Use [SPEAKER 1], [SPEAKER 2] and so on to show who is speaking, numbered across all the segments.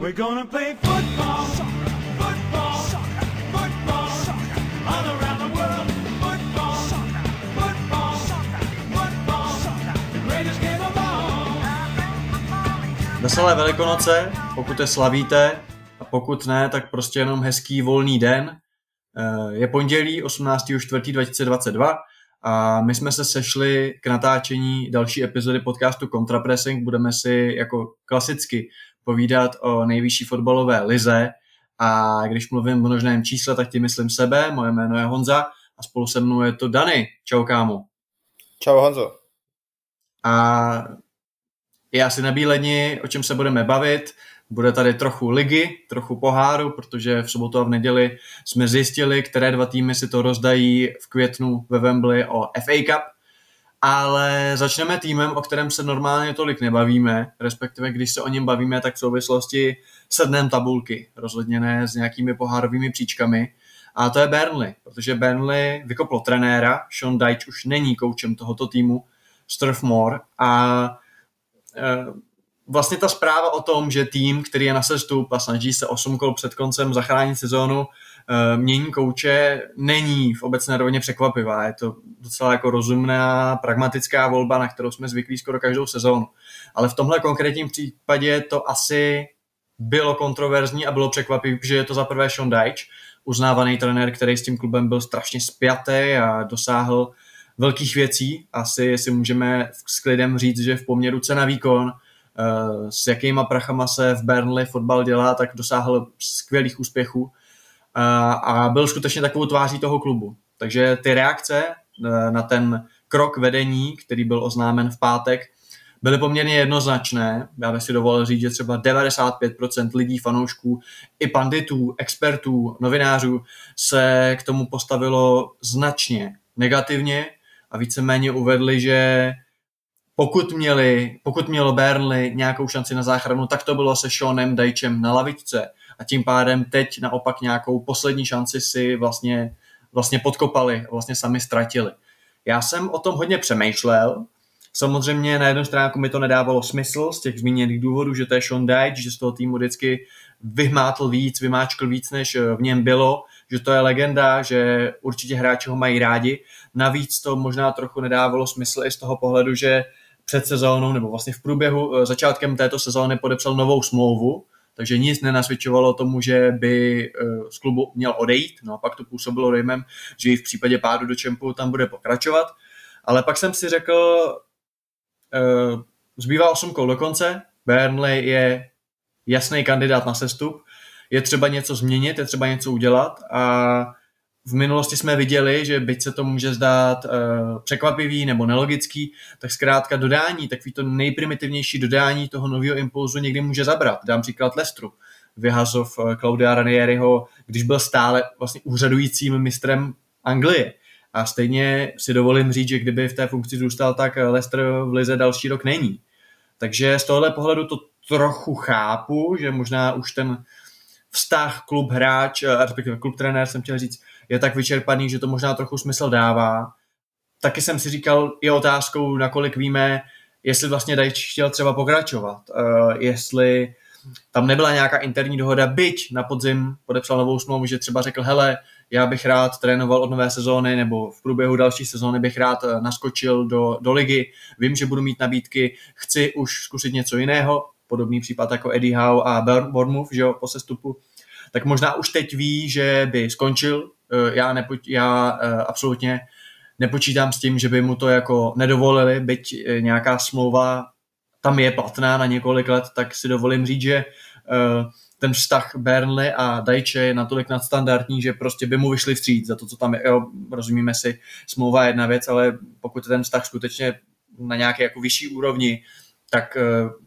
[SPEAKER 1] We're gonna play football.
[SPEAKER 2] Veselé Velikonoce, pokud je slavíte, a pokud ne, tak prostě jenom hezký volný den. Eh, Je pondělí 18.4.2022 a my jsme se sešli k natáčení další epizody podcastu Contrapressing. Budeme si jako klasicky povídat o nejvyšší fotbalové lize a když mluvím o množném čísle, tak tím myslím sebe, moje jméno je Honza a spolu se mnou je to Dany. Čau kámo.
[SPEAKER 3] Čau Honzo.
[SPEAKER 2] A je asi na bíleni, o čem se budeme bavit. Bude tady trochu ligy, trochu poháru, protože v sobotu a v neděli jsme zjistili, které dva týmy si to rozdají v květnu ve Wembley o FA Cup. Ale začneme týmem, o kterém se normálně tolik nebavíme, respektive když se o něm bavíme, tak v souvislosti s dnem tabulky, rozhodně ne s nějakými pohárovými příčkami. A to je Burnley, protože Burnley vykoplo trenéra, Sean Dyche už není koučem tohoto týmu, Moore a e, vlastně ta zpráva o tom, že tým, který je na sestup a snaží se 8 kol před koncem zachránit sezónu, mění kouče, není v obecné rovině překvapivá. Je to docela jako rozumná, pragmatická volba, na kterou jsme zvyklí skoro každou sezónu. Ale v tomhle konkrétním případě to asi bylo kontroverzní a bylo překvapivé, že je to za prvé Sean Dyche, uznávaný trenér, který s tím klubem byl strašně spjatý a dosáhl velkých věcí. Asi si můžeme s klidem říct, že v poměru cena výkon, eh, s jakýma prachama se v Burnley fotbal dělá, tak dosáhl skvělých úspěchů a, byl skutečně takovou tváří toho klubu. Takže ty reakce eh, na ten krok vedení, který byl oznámen v pátek, byly poměrně jednoznačné. Já bych si dovolil říct, že třeba 95% lidí, fanoušků, i panditů, expertů, novinářů se k tomu postavilo značně negativně a víceméně uvedli, že pokud, měli, pokud mělo Burnley nějakou šanci na záchranu, tak to bylo se Seanem Dajčem na lavičce a tím pádem teď naopak nějakou poslední šanci si vlastně, vlastně podkopali, vlastně sami ztratili. Já jsem o tom hodně přemýšlel, Samozřejmě na jednu stránku mi to nedávalo smysl z těch zmíněných důvodů, že to je Sean Dyche, že z toho týmu vždycky vyhmátl víc, vymáčkl víc, než v něm bylo, že to je legenda, že určitě hráči ho mají rádi. Navíc to možná trochu nedávalo smysl i z toho pohledu, že před sezónou nebo vlastně v průběhu začátkem této sezóny podepsal novou smlouvu, takže nic nenasvědčovalo tomu, že by z klubu měl odejít, no a pak to působilo dojmem, že i v případě pádu do čempu tam bude pokračovat. Ale pak jsem si řekl, Uh, zbývá 8 kol do konce, Burnley je jasný kandidát na sestup, je třeba něco změnit, je třeba něco udělat a v minulosti jsme viděli, že byť se to může zdát uh, překvapivý nebo nelogický, tak zkrátka dodání, takový to nejprimitivnější dodání toho nového impulzu někdy může zabrat. Dám příklad Lestru. Vyhazov uh, Claudia Ranieriho, když byl stále vlastně úřadujícím mistrem Anglie a stejně si dovolím říct, že kdyby v té funkci zůstal, tak Leicester v Lize další rok není. Takže z tohohle pohledu to trochu chápu, že možná už ten vztah klub-hráč, respektive klub-trenér jsem chtěl říct, je tak vyčerpaný, že to možná trochu smysl dává. Taky jsem si říkal, je otázkou, nakolik víme, jestli vlastně Dajč chtěl třeba pokračovat, jestli tam nebyla nějaká interní dohoda, byť na podzim podepsal novou smlouvu, že třeba řekl, hele, já bych rád trénoval od nové sezóny nebo v průběhu další sezóny bych rád eh, naskočil do, do ligy, vím, že budu mít nabídky, chci už zkusit něco jiného, podobný případ jako Eddie Howe a Bournemouth, že jo, po sestupu, tak možná už teď ví, že by skončil, já, nepo, já eh, absolutně nepočítám s tím, že by mu to jako nedovolili, byť nějaká smlouva tam je platná na několik let, tak si dovolím říct, že ten vztah Burnley a Dajče je natolik nadstandardní, že prostě by mu vyšli vstříc za to, co tam je. Jo, rozumíme si, smlouva je jedna věc, ale pokud je ten vztah skutečně na nějaké jako vyšší úrovni, tak eh,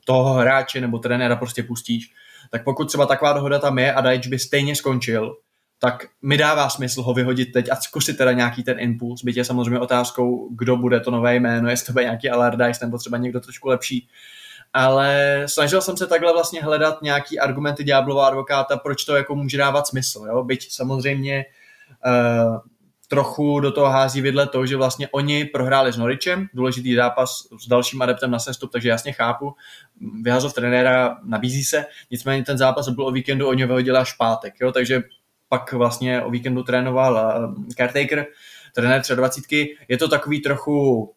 [SPEAKER 2] toho hráče nebo trenéra prostě pustíš. Tak pokud třeba taková dohoda tam je a Dajč by stejně skončil, tak mi dává smysl ho vyhodit teď a zkusit teda nějaký ten impuls. Byť je samozřejmě otázkou, kdo bude to nové jméno, jestli to bude nějaký Allardyce nebo třeba někdo trošku lepší ale snažil jsem se takhle vlastně hledat nějaký argumenty ďáblova advokáta, proč to jako může dávat smysl, jo? byť samozřejmě uh, trochu do toho hází vidle to, že vlastně oni prohráli s Noricem, důležitý zápas s dalším adeptem na sestup, takže jasně chápu, vyhazov trenéra nabízí se, nicméně ten zápas byl o víkendu, oni ho vyhodili až pátek, jo, takže pak vlastně o víkendu trénoval uh, caretaker, trenér 23. Je to takový trochu,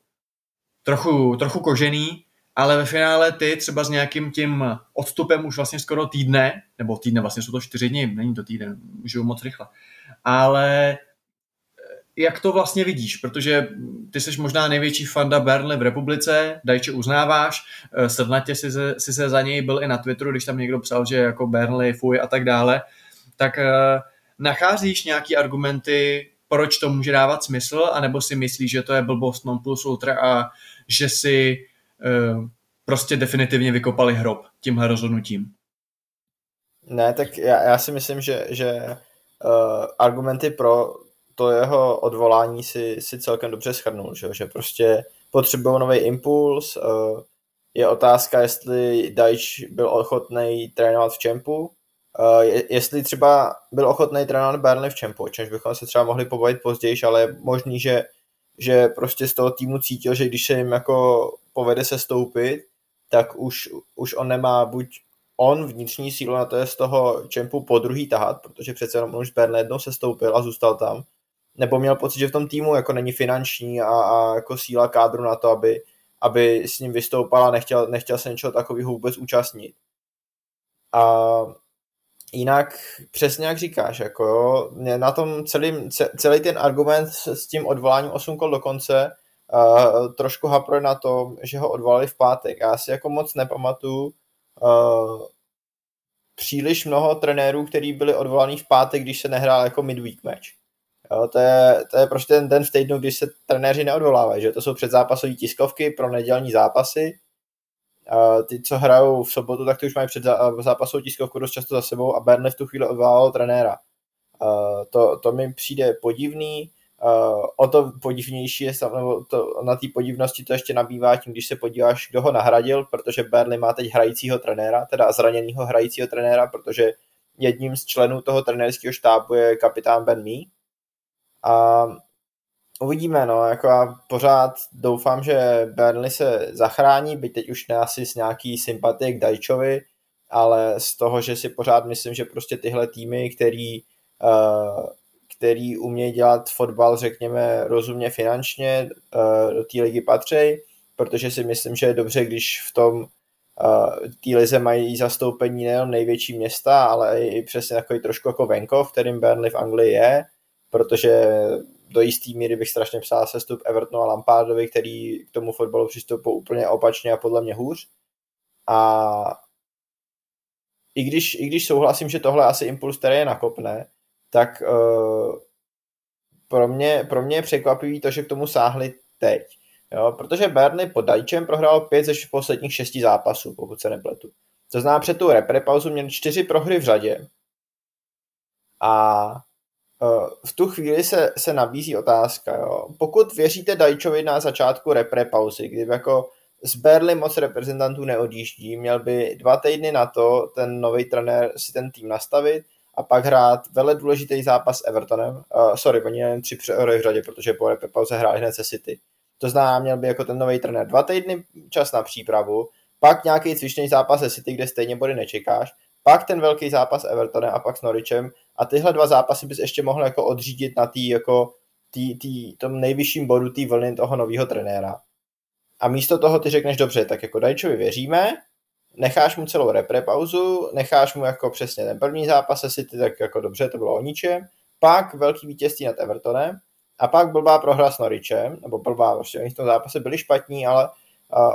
[SPEAKER 2] trochu, trochu kožený, ale ve finále ty třeba s nějakým tím odstupem už vlastně skoro týdne, nebo týdne, vlastně jsou to čtyři dny, není to týden, žiju moc rychle, ale eh, jak to vlastně vidíš, protože ty jsi možná největší fanda Burnley v republice, Dajče uznáváš, eh, srdnatě si se, si se za něj byl i na Twitteru, když tam někdo psal, že jako Burnley, fuj a tak dále, tak nacházíš nějaký argumenty, proč to může dávat smysl, anebo si myslíš, že to je blbost non plus ultra a že si uh, prostě definitivně vykopali hrob tímhle rozhodnutím?
[SPEAKER 3] Ne, tak já, já si myslím, že, že uh, argumenty pro to jeho odvolání si, si celkem dobře schrnul, že, že prostě potřebují nový impuls, uh, je otázka, jestli Dajč byl ochotný trénovat v čempu, jestli třeba byl ochotný trénovat Burnley v čempu, čemž bychom se třeba mohli pobavit později, ale je možný, že, že prostě z toho týmu cítil, že když se jim jako povede se stoupit, tak už, už on nemá buď on vnitřní sílu na to je z toho čempu po druhý tahat, protože přece jenom už Burnley jednou se stoupil a zůstal tam, nebo měl pocit, že v tom týmu jako není finanční a, a jako síla kádru na to, aby, aby s ním vystoupal a nechtěl, nechtěl se něčeho takového vůbec účastnit. A jinak přesně jak říkáš, jako jo, mě na tom celý, celý ten argument s tím odvoláním 8 kol do konce uh, trošku hapruje na to, že ho odvolali v pátek. Já si jako moc nepamatuju uh, příliš mnoho trenérů, kteří byli odvolaní v pátek, když se nehrál jako midweek match. Jo, to, je, to je prostě ten den v týdnu, když se trenéři neodvolávají, že to jsou předzápasové tiskovky pro nedělní zápasy ty, co hrajou v sobotu, tak ty už mají před zápasovou tiskovku dost často za sebou a Burnley v tu chvíli odvolával trenéra. To, to mi přijde podivný, o to podivnější je, nebo to, na té podivnosti to ještě nabývá tím, když se podíváš, kdo ho nahradil, protože Burnley má teď hrajícího trenéra, teda zraněného hrajícího trenéra, protože jedním z členů toho trenérského štábu je kapitán Ben Mee. A uvidíme, no, jako já pořád doufám, že Burnley se zachrání, byť teď už ne asi s nějaký sympatie k Dajčovi, ale z toho, že si pořád myslím, že prostě tyhle týmy, který, uh, který umějí dělat fotbal, řekněme, rozumně finančně, uh, do té ligy patří, protože si myslím, že je dobře, když v tom uh, té lize mají zastoupení nejen největší města, ale i, i přesně takový trošku jako venkov, kterým Burnley v Anglii je, protože do jistý míry bych strašně psal sestup Evertonu a Lampardovi, který k tomu fotbalu přistupují úplně opačně a podle mě hůř. A i když, i když souhlasím, že tohle je asi impuls, který je nakopne, tak uh, pro, mě, pro mě je překvapivý to, že k tomu sáhli teď. Jo, protože Burnley pod Dajčem prohrál pět ze posledních šesti zápasů, pokud se nepletu. To znamená, před tu repre pauzu měli čtyři prohry v řadě. A v tu chvíli se, se nabízí otázka, jo. pokud věříte Dajčovi na začátku repre pauzy, kdyby jako z Berly moc reprezentantů neodjíždí, měl by dva týdny na to ten nový trenér si ten tým nastavit a pak hrát vele důležitý zápas s Evertonem. Uh, sorry, oni jen tři přehry v řadě, protože po repre pauze hráli hned se City. To znamená, měl by jako ten nový trenér dva týdny čas na přípravu, pak nějaký cvičný zápas se City, kde stejně body nečekáš, pak ten velký zápas s Evertonem a pak s Noricem a tyhle dva zápasy bys ještě mohl jako odřídit na tý, jako tý, tý, tom nejvyšším bodu té vlny toho nového trenéra. A místo toho ty řekneš, dobře, tak jako Dajčovi věříme, necháš mu celou repre pauzu, necháš mu jako přesně ten první zápas se ty tak jako dobře, to bylo o ničem, pak velký vítězství nad Evertonem a pak blbá prohra s Noricem, nebo blbá, prostě oni v tom zápase byli špatní, ale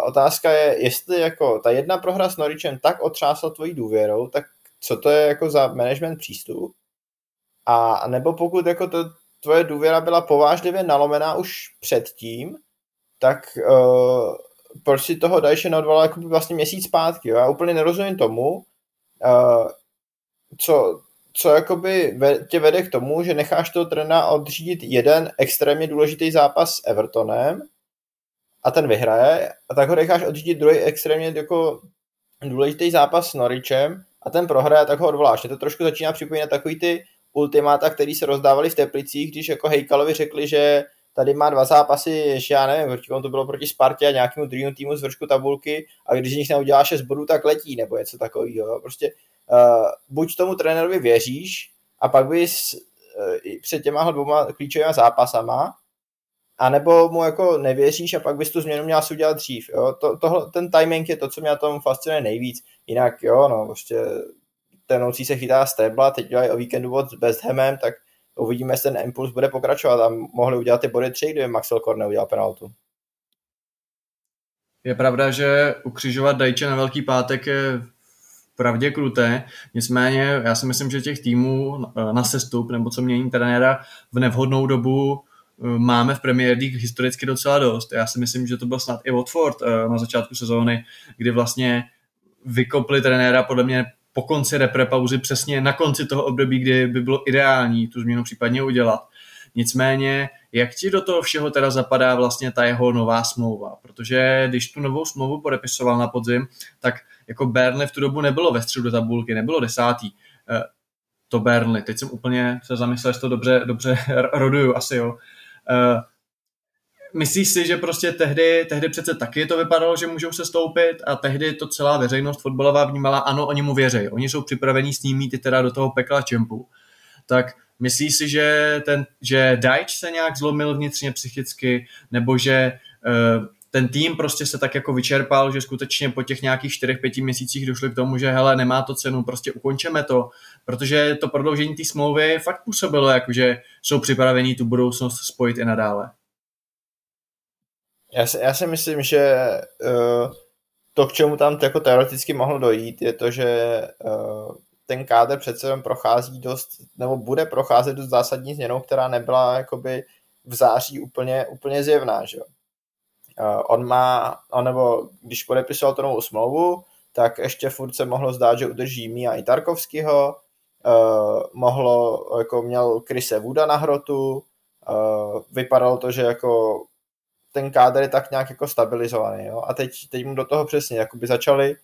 [SPEAKER 3] otázka je, jestli jako ta jedna prohra s Noricem tak otřásla tvojí důvěrou, tak co to je jako za management přístup? A nebo pokud jako to, tvoje důvěra byla povážlivě nalomená už předtím, tak uh, proč si toho Dajše neodvolal jako vlastně měsíc zpátky. Jo? Já úplně nerozumím tomu, uh, co, co jakoby tě vede k tomu, že necháš toho trenéra odřídit jeden extrémně důležitý zápas s Evertonem a ten vyhraje a tak ho necháš odřídit druhý extrémně jako důležitý zápas s Noricem a ten prohraje, tak ho odvoláš. Mě to trošku začíná připomínat takový ty ultimáta, který se rozdávali v Teplicích, když jako Hejkalovi řekli, že tady má dva zápasy, ještě já nevím, proti to bylo proti Spartě a nějakému druhému týmu z vršku tabulky a když z nich neudělá 6 bodů, tak letí, nebo něco takového. Prostě uh, buď tomu trenérovi věříš a pak bys uh, před těma dvouma klíčovými zápasama a nebo mu jako nevěříš a pak bys tu změnu měl asi udělat dřív. Jo? To, tohle, ten timing je to, co mě na tom fascinuje nejvíc. Jinak jo, no, prostě ten nocí se chytá stébla, teď dělají o víkendu od West Hamem, tak uvidíme, jestli ten impuls bude pokračovat a mohli udělat ty body tři, kdyby Maxwell Korne udělal penaltu.
[SPEAKER 2] Je pravda, že ukřižovat Dajče na Velký pátek je pravdě kruté, nicméně já si myslím, že těch týmů na sestup, nebo co mění trenéra v nevhodnou dobu, máme v Premier League historicky docela dost. Já si myslím, že to byl snad i Watford eh, na začátku sezóny, kdy vlastně vykopli trenéra podle mě po konci repre pauzy přesně na konci toho období, kdy by bylo ideální tu změnu případně udělat. Nicméně, jak ti do toho všeho teda zapadá vlastně ta jeho nová smlouva? Protože když tu novou smlouvu podepisoval na podzim, tak jako Burnley v tu dobu nebylo ve středu tabulky, nebylo desátý. Eh, to Burnley, teď jsem úplně se zamyslel, že to dobře, dobře roduju asi, jo. Eh, myslíš si, že prostě tehdy, tehdy přece taky to vypadalo, že můžou se stoupit a tehdy to celá veřejnost fotbalová vnímala, ano, oni mu věří, oni jsou připravení s ním mít teda do toho pekla čempu. Tak myslíš si, že, ten, že Dajč se nějak zlomil vnitřně psychicky, nebo že uh, ten tým prostě se tak jako vyčerpal, že skutečně po těch nějakých 4-5 měsících došli k tomu, že hele, nemá to cenu, prostě ukončeme to, protože to prodloužení té smlouvy fakt působilo, jako že jsou připravení tu budoucnost spojit i nadále.
[SPEAKER 3] Já si, já si myslím, že uh, to, k čemu tam jako teoreticky mohlo dojít, je to, že uh, ten kádr přece jen prochází dost, nebo bude procházet dost zásadní změnou, která nebyla jakoby v září úplně, úplně zjevná, že jo. On má, on nebo když podepisoval tu novou smlouvu, tak ještě furt se mohlo zdát, že udrží Mia i Tarkovského, uh, mohlo, jako měl Krise Vuda na hrotu, uh, vypadalo to, že jako ten kádr je tak nějak jako stabilizovaný, jo? a teď, teď mu do toho přesně, jakoby začali,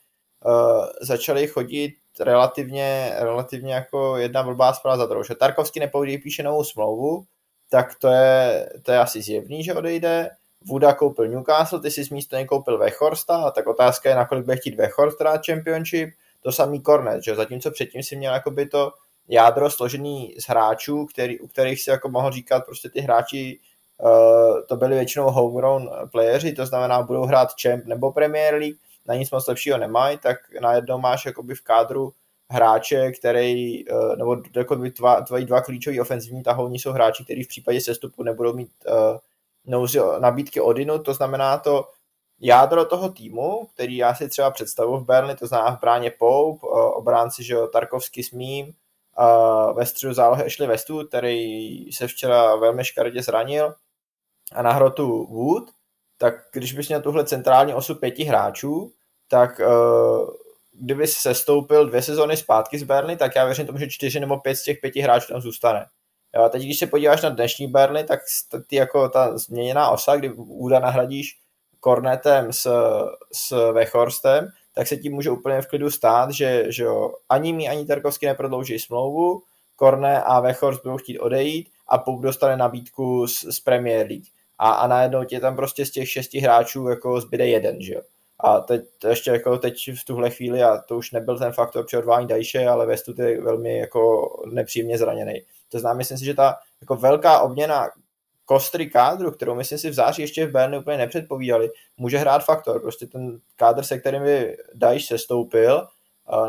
[SPEAKER 3] uh, začali chodit relativně, relativně jako jedna blbá zpráva za druhou, že Tarkovský nepoudí píše novou smlouvu, tak to je, to je asi zjevný, že odejde, Vuda koupil Newcastle, ty si místo něj koupil Vechorsta, tak otázka je, nakolik bude chtít Vechorst hrát Championship, to samý Cornet, že zatímco předtím si měl jakoby to jádro složený z hráčů, který, u kterých si jako mohl říkat, prostě ty hráči uh, to byli většinou homegrown playeři, to znamená budou hrát Champ nebo Premier League, na nic moc lepšího nemají, tak najednou máš jakoby v kádru hráče, který, uh, nebo jako tvoji dva klíčoví ofenzivní tahovní jsou hráči, kteří v případě sestupu nebudou mít uh, nouzi, nabídky odinu, to znamená to jádro toho týmu, který já si třeba představu v Berli, to znamená v bráně Pope, obránci, že jo, Tarkovsky s mým, ve středu zálohy Ashley Westu, který se včera velmi škaredě zranil, a na hrotu Wood, tak když bys měl tuhle centrální osu pěti hráčů, tak uh, kdyby se stoupil dvě sezóny zpátky z Berny, tak já věřím tomu, že čtyři nebo pět z těch pěti hráčů tam zůstane. Jo, a teď, když se podíváš na dnešní Berny, tak ty jako ta změněná osa, kdy Úda nahradíš Kornetem s, s Vechorstem, tak se tím může úplně v klidu stát, že, že jo, ani mi, ani Tarkovský neprodlouží smlouvu, Korne a Vechorst budou chtít odejít a Poup dostane nabídku z, z Premier League. A, a najednou tě tam prostě z těch šesti hráčů jako zbyde jeden, že jo. A teď ještě jako teď v tuhle chvíli, a to už nebyl ten faktor při odvání Dajše, ale Westwood je velmi jako nepříjemně zraněný. To znamená, myslím si, že ta jako velká obměna kostry kádru, kterou myslím si v září ještě v Bernu úplně nepředpovídali, může hrát faktor. Prostě ten kádr, se kterým by Dajš sestoupil,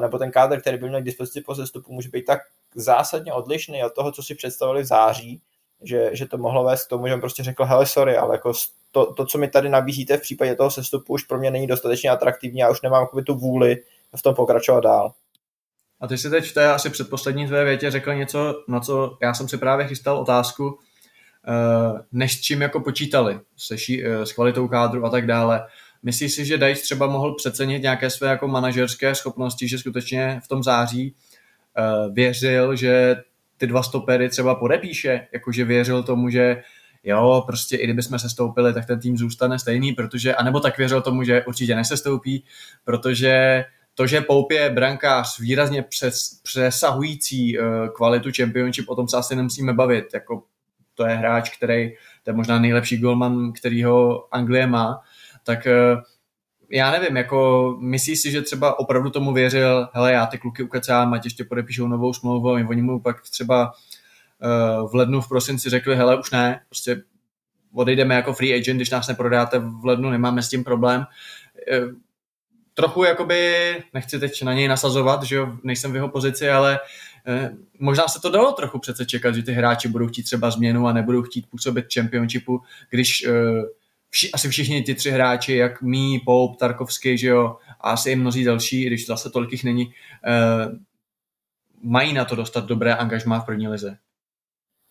[SPEAKER 3] nebo ten kádr, který by měl k dispozici po sestupu, může být tak zásadně odlišný od toho, co si představili v září, že, že to mohlo vést k tomu, že on prostě řekl, hele, sorry, ale jako to, to, co mi tady nabízíte v případě toho sestupu, už pro mě není dostatečně atraktivní a už nemám tu vůli v tom pokračovat dál.
[SPEAKER 2] A ty si teď v té asi předposlední tvé větě řekl něco, na co já jsem si právě chystal otázku, eh, než s čím jako počítali, se ší, eh, s kvalitou kádru a tak dále. Myslíš si, že Dajs třeba mohl přecenit nějaké své jako manažerské schopnosti, že skutečně v tom září uh, věřil, že ty dva stopery třeba podepíše, jakože věřil tomu, že jo, prostě i kdyby jsme se stoupili, tak ten tým zůstane stejný, protože, anebo tak věřil tomu, že určitě nesestoupí, protože to, že Poup je brankář výrazně přes, přesahující uh, kvalitu championship, o tom se asi nemusíme bavit. Jako, to je hráč, který, to je možná nejlepší golman, který ho Anglie má, tak uh, já nevím, jako myslíš si, že třeba opravdu tomu věřil, hele, já ty kluky ukecám, ať ještě podepíšou novou smlouvu, a oni mu pak třeba uh, v lednu, v prosinci řekli, hele, už ne, prostě odejdeme jako free agent, když nás neprodáte v lednu, nemáme s tím problém. Trochu jakoby, nechci teď na něj nasazovat, že jo, nejsem v jeho pozici, ale uh, možná se to dalo trochu přece čekat, že ty hráči budou chtít třeba změnu a nebudou chtít působit v championshipu, když uh, vši, asi všichni ty tři hráči, jak mý, Pope, Tarkovský, že jo, a asi i mnozí další, když zase tolik jich není, uh, mají na to dostat dobré angažmá v první lize.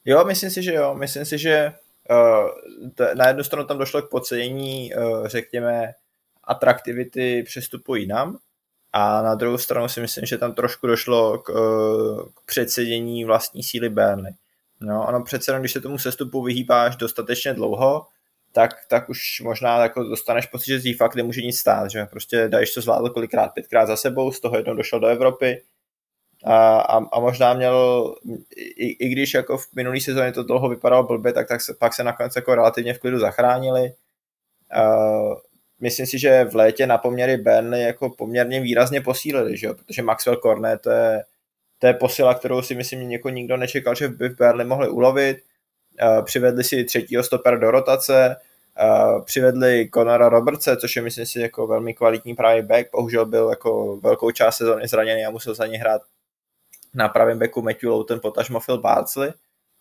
[SPEAKER 3] Jo, myslím si, že jo. Myslím si, že uh, t- na jednu stranu tam došlo k podcenění, uh, řekněme, atraktivity přestupu jinam, a na druhou stranu si myslím, že tam trošku došlo k, uh, k předsedění vlastní síly Burnley. No, ono přece když se tomu sestupu vyhýbáš dostatečně dlouho, tak, tak už možná jako dostaneš pocit, že zí fakt nemůže nic stát, že prostě Dajiš to zvládl kolikrát, pětkrát za sebou, z toho jednou došel do Evropy a, a, a možná měl, i, i, když jako v minulý sezóně to dlouho vypadalo blbě, tak, tak se, pak se nakonec jako relativně v klidu zachránili. Uh, myslím si, že v létě na poměry Burnley jako poměrně výrazně posílili, že jo? protože Maxwell Cornet to je, to je posila, kterou si myslím, že nikdo nečekal, že by v Burnley mohli ulovit. Uh, přivedli si třetího stopera do rotace, Uh, přivedli Conora Robertse, což je myslím si jako velmi kvalitní právě back, bohužel byl jako velkou část sezóny zraněný a musel za ně hrát na pravém backu Matthew Loughton, potažmo Phil Bartley.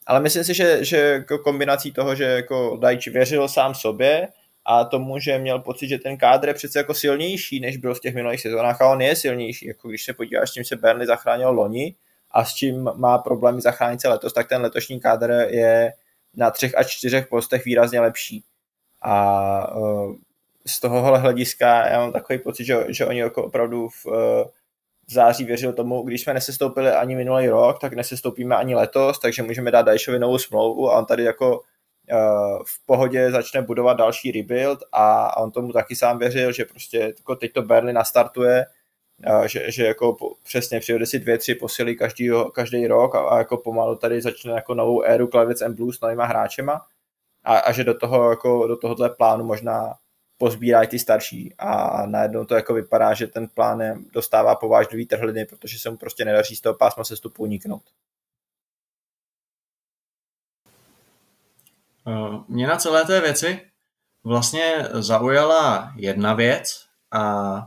[SPEAKER 3] Ale myslím si, že, že jako kombinací toho, že jako Dajč věřil sám sobě a tomu, že měl pocit, že ten kádr je přece jako silnější, než byl v těch minulých sezónách a on je silnější. Jako když se podíváš, s čím se Burnley zachránil loni a s čím má problémy zachránit se letos, tak ten letošní kádr je na třech a čtyřech postech výrazně lepší. A uh, z tohohle hlediska já mám takový pocit, že, že oni jako opravdu v, uh, v září věřil tomu, když jsme nesestoupili ani minulý rok, tak nesestoupíme ani letos, takže můžeme dát Dajšovi novou smlouvu a on tady jako v pohodě začne budovat další rebuild a on tomu taky sám věřil, že prostě jako teď to Berlin nastartuje, uh, že, že jako přesně přijde si dvě, tři posily každý, každý rok a, a jako pomalu tady začne jako novou éru Klavic and Blues s novýma hráčema a, a že do toho jako do tohohle plánu možná pozbírají ty starší a najednou to jako vypadá, že ten plán dostává povážlivý trhliny, protože se mu prostě nedaří z toho pásma sestupu uniknout.
[SPEAKER 2] Mě na celé té věci vlastně zaujala jedna věc a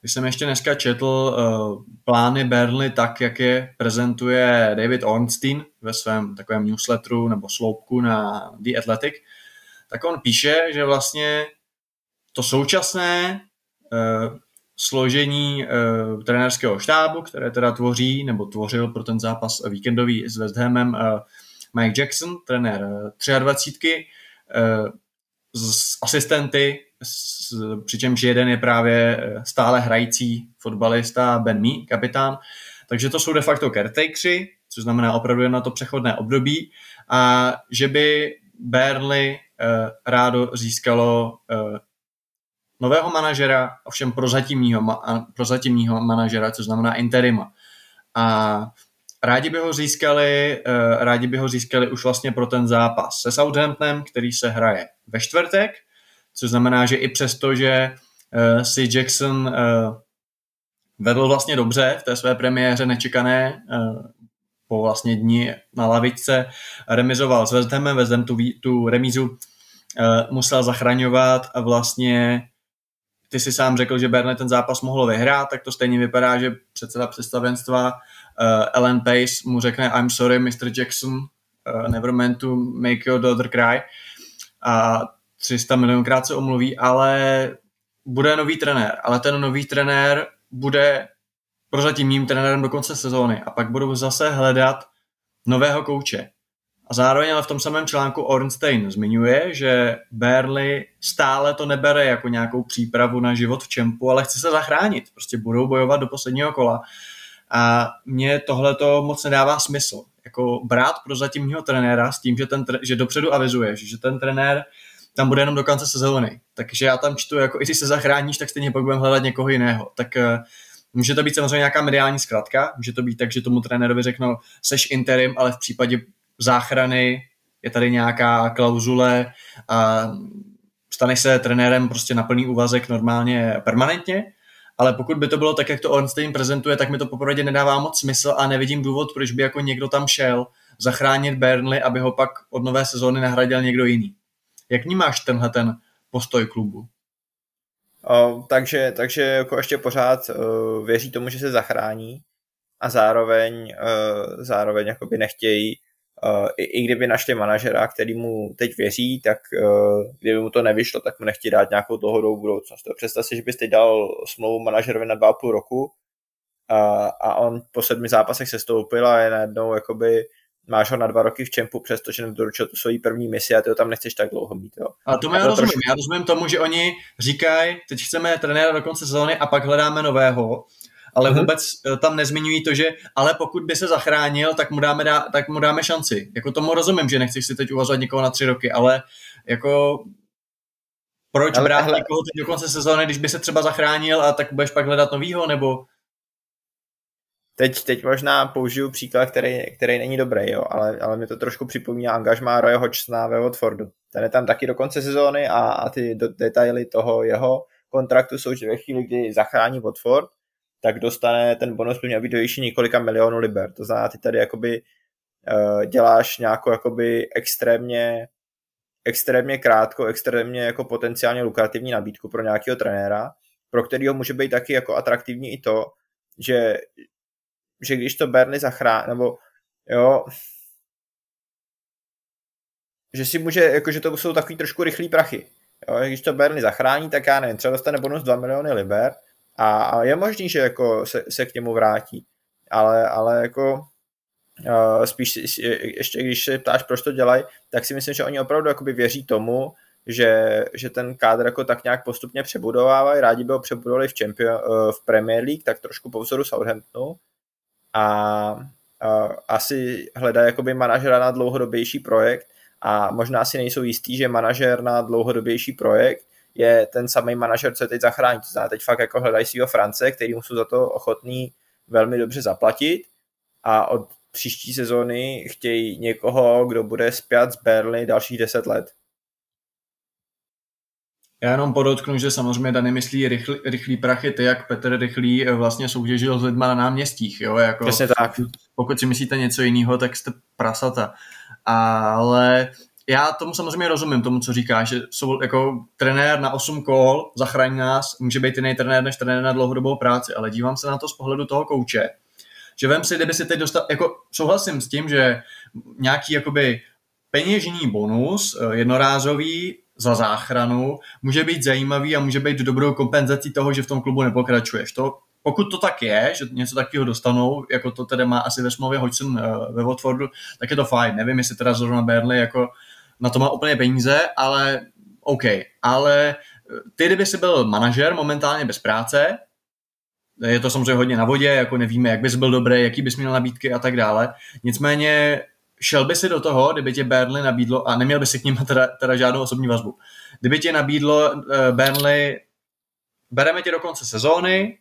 [SPEAKER 2] když jsem ještě dneska četl uh, plány Burnley tak, jak je prezentuje David Ornstein ve svém takovém newsletteru nebo sloupku na The Athletic, tak on píše, že vlastně to současné uh, složení uh, trenérského štábu, které teda tvoří, nebo tvořil pro ten zápas víkendový s West Hamem Mike Jackson, trenér uh, 23, uh, s asistenty, s, přičemž jeden je právě stále hrající fotbalista Ben Mee, kapitán, takže to jsou de facto caretakeri, což znamená opravdu na to přechodné období a že by Burnley rádo získalo nového manažera, ovšem prozatímního, prozatímního manažera, což znamená interima. A rádi by ho získali, uh, rádi by ho získali už vlastně pro ten zápas se Southamptonem, který se hraje ve čtvrtek, což znamená, že i přesto, že uh, si Jackson uh, vedl vlastně dobře v té své premiéře nečekané, po vlastně dní na lavičce remizoval s West Hamem, West Ham tu, tu remízu musel zachraňovat a vlastně ty si sám řekl, že Burnley ten zápas mohl vyhrát, tak to stejně vypadá, že předseda představenstva Ellen Pace mu řekne I'm sorry, Mr. Jackson, uh, never meant to make your daughter cry a 300 milionkrát se omluví, ale bude nový trenér, ale ten nový trenér bude prozatímním trenérem do konce sezóny a pak budou zase hledat nového kouče. A zároveň ale v tom samém článku Ornstein zmiňuje, že Berly stále to nebere jako nějakou přípravu na život v čempu, ale chce se zachránit. Prostě budou bojovat do posledního kola. A mně tohle to moc nedává smysl. Jako brát pro zatímního trenéra s tím, že, ten, že dopředu avizuješ, že ten trenér tam bude jenom do konce sezóny. Takže já tam čtu, jako i když se zachráníš, tak stejně pak budeme hledat někoho jiného. Tak uh, Může to být samozřejmě nějaká mediální zkratka, může to být tak, že tomu trenérovi řeknou, seš interim, ale v případě záchrany je tady nějaká klauzule a staneš se trenérem prostě na plný úvazek normálně permanentně, ale pokud by to bylo tak, jak to Ornstein prezentuje, tak mi to popravdě nedává moc smysl a nevidím důvod, proč by jako někdo tam šel zachránit Burnley, aby ho pak od nové sezóny nahradil někdo jiný. Jak vnímáš tenhle ten postoj klubu?
[SPEAKER 3] O, takže, takže jako ještě pořád uh, věří tomu, že se zachrání a zároveň, uh, zároveň jakoby nechtějí i, I kdyby našli manažera, který mu teď věří, tak uh, kdyby mu to nevyšlo, tak mu nechtějí dát nějakou dlouhodobou budoucnost. Představ si, že bys teď dal smlouvu manažerovi na dva a půl roku a, a on po sedmi zápasech se stoupil a je najednou jakoby máš ho na dva roky v čempu, přestože nedoručil tu svoji první misi a ty ho tam nechceš tak dlouho mít. Jo.
[SPEAKER 2] A to já rozumím. Trošku... Já rozumím tomu, že oni říkají, teď chceme trenéra do konce sezóny a pak hledáme nového ale mm-hmm. vůbec eh, tam nezmiňují to, že ale pokud by se zachránil, tak mu dáme, dá, tak mu dáme šanci. Jako tomu rozumím, že nechceš si teď uvazovat někoho na tři roky, ale jako proč ale, brát hele. někoho teď do konce sezóny, když by se třeba zachránil a tak budeš pak hledat novýho, nebo
[SPEAKER 3] Teď, teď možná použiju příklad, který, který není dobrý, jo, ale, ale mi to trošku připomíná angažmá Roy Hodgsona ve Watfordu. Ten je tam taky do konce sezóny a, a ty do, detaily toho jeho kontraktu jsou, že ve chvíli, kdy zachrání Watford, tak dostane ten bonus by měl být do výši několika milionů liber. To znamená, ty tady jakoby uh, děláš nějakou jakoby extrémně extrémně krátko, extrémně jako potenciálně lukrativní nabídku pro nějakého trenéra, pro kterého může být taky jako atraktivní i to, že, že když to Berny zachrání, nebo jo, že si může, jako že to jsou takový trošku rychlý prachy. Jo, když to Berny zachrání, tak já nevím, třeba dostane bonus 2 miliony liber, a, a je možný, že jako se, se k němu vrátí. Ale, ale jako uh, spíš ještě když se ptáš, proč to dělají, tak si myslím, že oni opravdu jakoby věří tomu, že, že ten kádr jako tak nějak postupně přebudovávají, rádi by ho přebudovali v, Champion, uh, v Premier League, tak trošku po vzoru Southamptonu. A uh, asi hledají jakoby manažera na dlouhodobější projekt. A možná si nejsou jistý, že manažer na dlouhodobější projekt je ten samý manažer, co je teď zachrání. To znamená, teď fakt jako hledají svého France, který mu jsou za to ochotný velmi dobře zaplatit a od příští sezóny chtějí někoho, kdo bude zpět z Berly dalších 10 let.
[SPEAKER 2] Já jenom podotknu, že samozřejmě Dany myslí rychlý, rychlý prachy, ty jak Petr Rychlý eh, vlastně soutěžil s lidma na náměstích. Jo? Jako,
[SPEAKER 3] Přesně tak.
[SPEAKER 2] Pokud si myslíte něco jiného, tak jste prasata. Ale já tomu samozřejmě rozumím, tomu, co říkáš, že jsou jako trenér na 8 kol, zachrání nás, může být jiný trenér než trenér na dlouhodobou práci, ale dívám se na to z pohledu toho kouče, že vem si, kdyby si teď dostal, jako souhlasím s tím, že nějaký jakoby peněžní bonus, eh, jednorázový za záchranu, může být zajímavý a může být dobrou kompenzací toho, že v tom klubu nepokračuješ. To, pokud to tak je, že něco takového dostanou, jako to tedy má asi ve smlouvě Hodgson eh, ve Watfordu, tak je to fajn. Nevím, jestli teda zrovna Burnley jako na to má úplně peníze, ale OK. Ale eh, ty, kdyby jsi byl manažer momentálně bez práce, je to samozřejmě hodně na vodě, jako nevíme, jak bys byl dobrý, jaký bys měl nabídky a tak dále. Nicméně šel by si do toho, kdyby tě Burnley nabídlo, a neměl by si k ním teda, teda žádnou osobní vazbu, kdyby tě nabídlo uh, Burnley, bereme tě do konce sezóny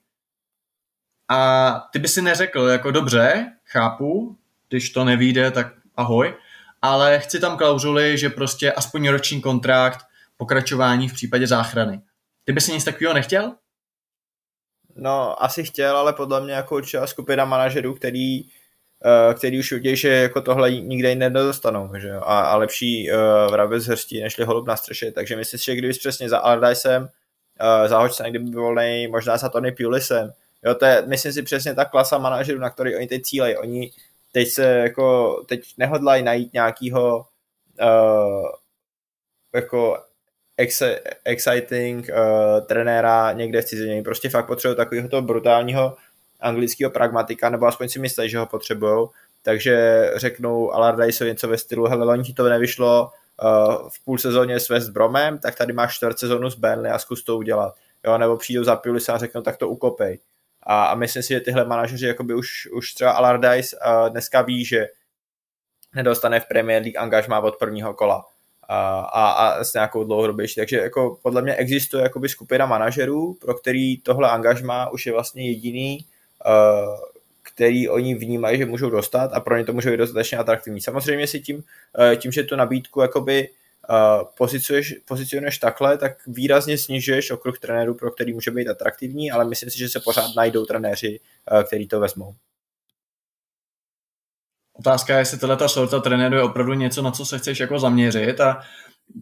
[SPEAKER 2] a ty by si neřekl, jako dobře, chápu, když to nevíde, tak ahoj, ale chci tam klauzuly, že prostě aspoň roční kontrakt, pokračování v případě záchrany. Ty by si nic takového nechtěl?
[SPEAKER 3] No, asi chtěl, ale podle mě jako určitá skupina manažerů, který, uh, který už udějí, že jako tohle nikde jinde nedostanou, že? A, a lepší uh, vrabec hrstí, nežli holub na střeše, takže myslím si, že kdybys přesně za Allardycem, uh, za Hodgsona, kdyby byl volný, možná za Tony Pulisem, jo, to je, myslím si, přesně ta klasa manažerů, na který oni teď cílejí. Oni teď se jako, teď nehodlají najít nějakýho uh, jako ex, exciting uh, trenéra někde v cizině. Prostě fakt potřebují takového toho brutálního anglického pragmatika, nebo aspoň si myslí, že ho potřebují. Takže řeknou Allardyceovi něco ve stylu, hele, loni ti to nevyšlo uh, v půl sezóně s West Bromem, tak tady máš čtvrt sezónu s Burnley a zkus to udělat. Jo, nebo přijdou za Pulisa a řeknou, tak to ukopej. A, a myslím si, že tyhle manažeři jakoby už, už třeba Allardyce uh, dneska ví, že nedostane v Premier League angažmá od prvního kola. a, a, s nějakou dlouhodobější. Takže jako podle mě existuje jakoby skupina manažerů, pro který tohle angažma už je vlastně jediný, který oni vnímají, že můžou dostat a pro ně to může být dostatečně atraktivní. Samozřejmě si tím, tím že tu nabídku jakoby uh, pozicionuješ, pozicionuješ takhle, tak výrazně snižuješ okruh trenérů, pro který může být atraktivní, ale myslím si, že se pořád najdou trenéři, uh, který to vezmou.
[SPEAKER 2] Otázka je, jestli tato sorta trenérů je opravdu něco, na co se chceš jako zaměřit a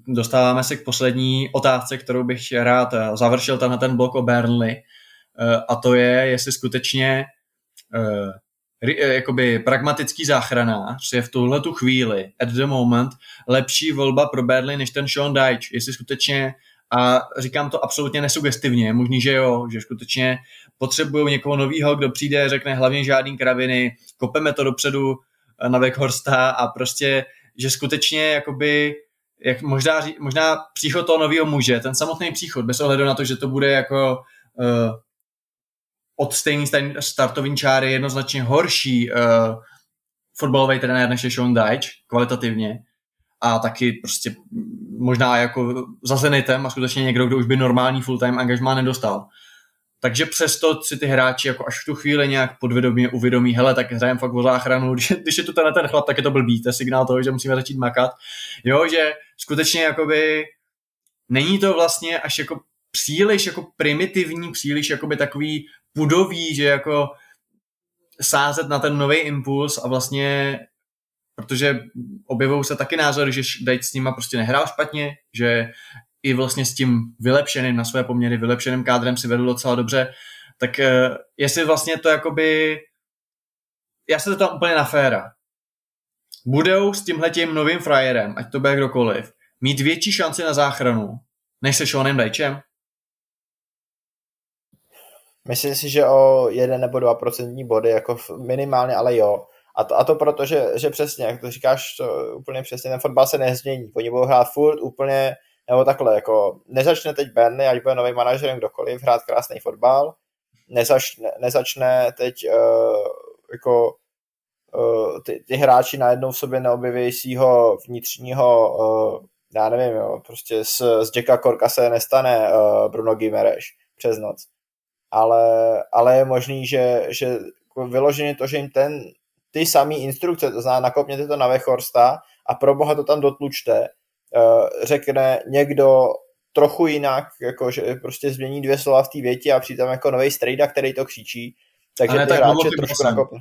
[SPEAKER 2] dostáváme se k poslední otázce, kterou bych rád eh, završil na ten blok o Burnley eh, a to je, jestli skutečně eh, jakoby pragmatický záchranář je v tuhle tu chvíli, at the moment, lepší volba pro Burnley než ten Sean Dyche, jestli skutečně a říkám to absolutně nesugestivně, možný, že jo, že skutečně potřebují někoho nového, kdo přijde, řekne hlavně žádný kraviny, kopeme to dopředu, na Weghorsta a prostě, že skutečně jakoby jak možná, možná příchod toho nového muže, ten samotný příchod, bez ohledu na to, že to bude jako uh, od stejný startovní čáry jednoznačně horší uh, fotbalový trenér než je Sean Dyche, kvalitativně, a taky prostě možná jako za Zenitem a skutečně někdo, kdo už by normální full-time angažmá nedostal takže přesto si ty hráči jako až v tu chvíli nějak podvědomě uvědomí, hele, tak hrajeme fakt o záchranu, když, když je tu tenhle ten chlap, tak je to blbý, to je signál toho, že musíme začít makat. Jo, že skutečně jakoby není to vlastně až jako příliš jako primitivní, příliš jakoby takový pudový, že jako sázet na ten nový impuls a vlastně protože objevují se taky názory, že Dejt s nima prostě nehrál špatně, že i vlastně s tím vylepšeným na své poměry, vylepšeným kádrem si vedl docela dobře, tak uh, jestli vlastně to jakoby, já se to tam úplně na féra. Budou s tímhletím novým frajerem, ať to bude kdokoliv, mít větší šanci na záchranu, než se Seanem Dajčem?
[SPEAKER 3] Myslím si, že o 1 nebo 2 procentní body, jako minimálně, ale jo. A to, a to proto, že, že přesně, jak to říkáš, to úplně přesně, ten fotbal se nezmění. Oni budou hrát furt úplně nebo takhle, jako nezačne teď Burnley, ať bude nový manažer kdokoliv, hrát krásný fotbal, nezačne, nezačne teď uh, jako uh, ty, ty, hráči najednou v sobě neobjeví svého vnitřního, uh, já nevím, jo, prostě z, z Jacka Korka se nestane uh, Bruno Gimereš přes noc. Ale, ale je možný, že, že jako vyloženě to, že jim ten, ty samý instrukce, to znamená nakopněte to na Vechorsta a pro boha to tam dotlučte, Eh, řekne někdo trochu jinak, jako že prostě změní dvě slova v té větě a přijde tam jako nový strejda, který to křičí, takže ty hráče trošku nakopne.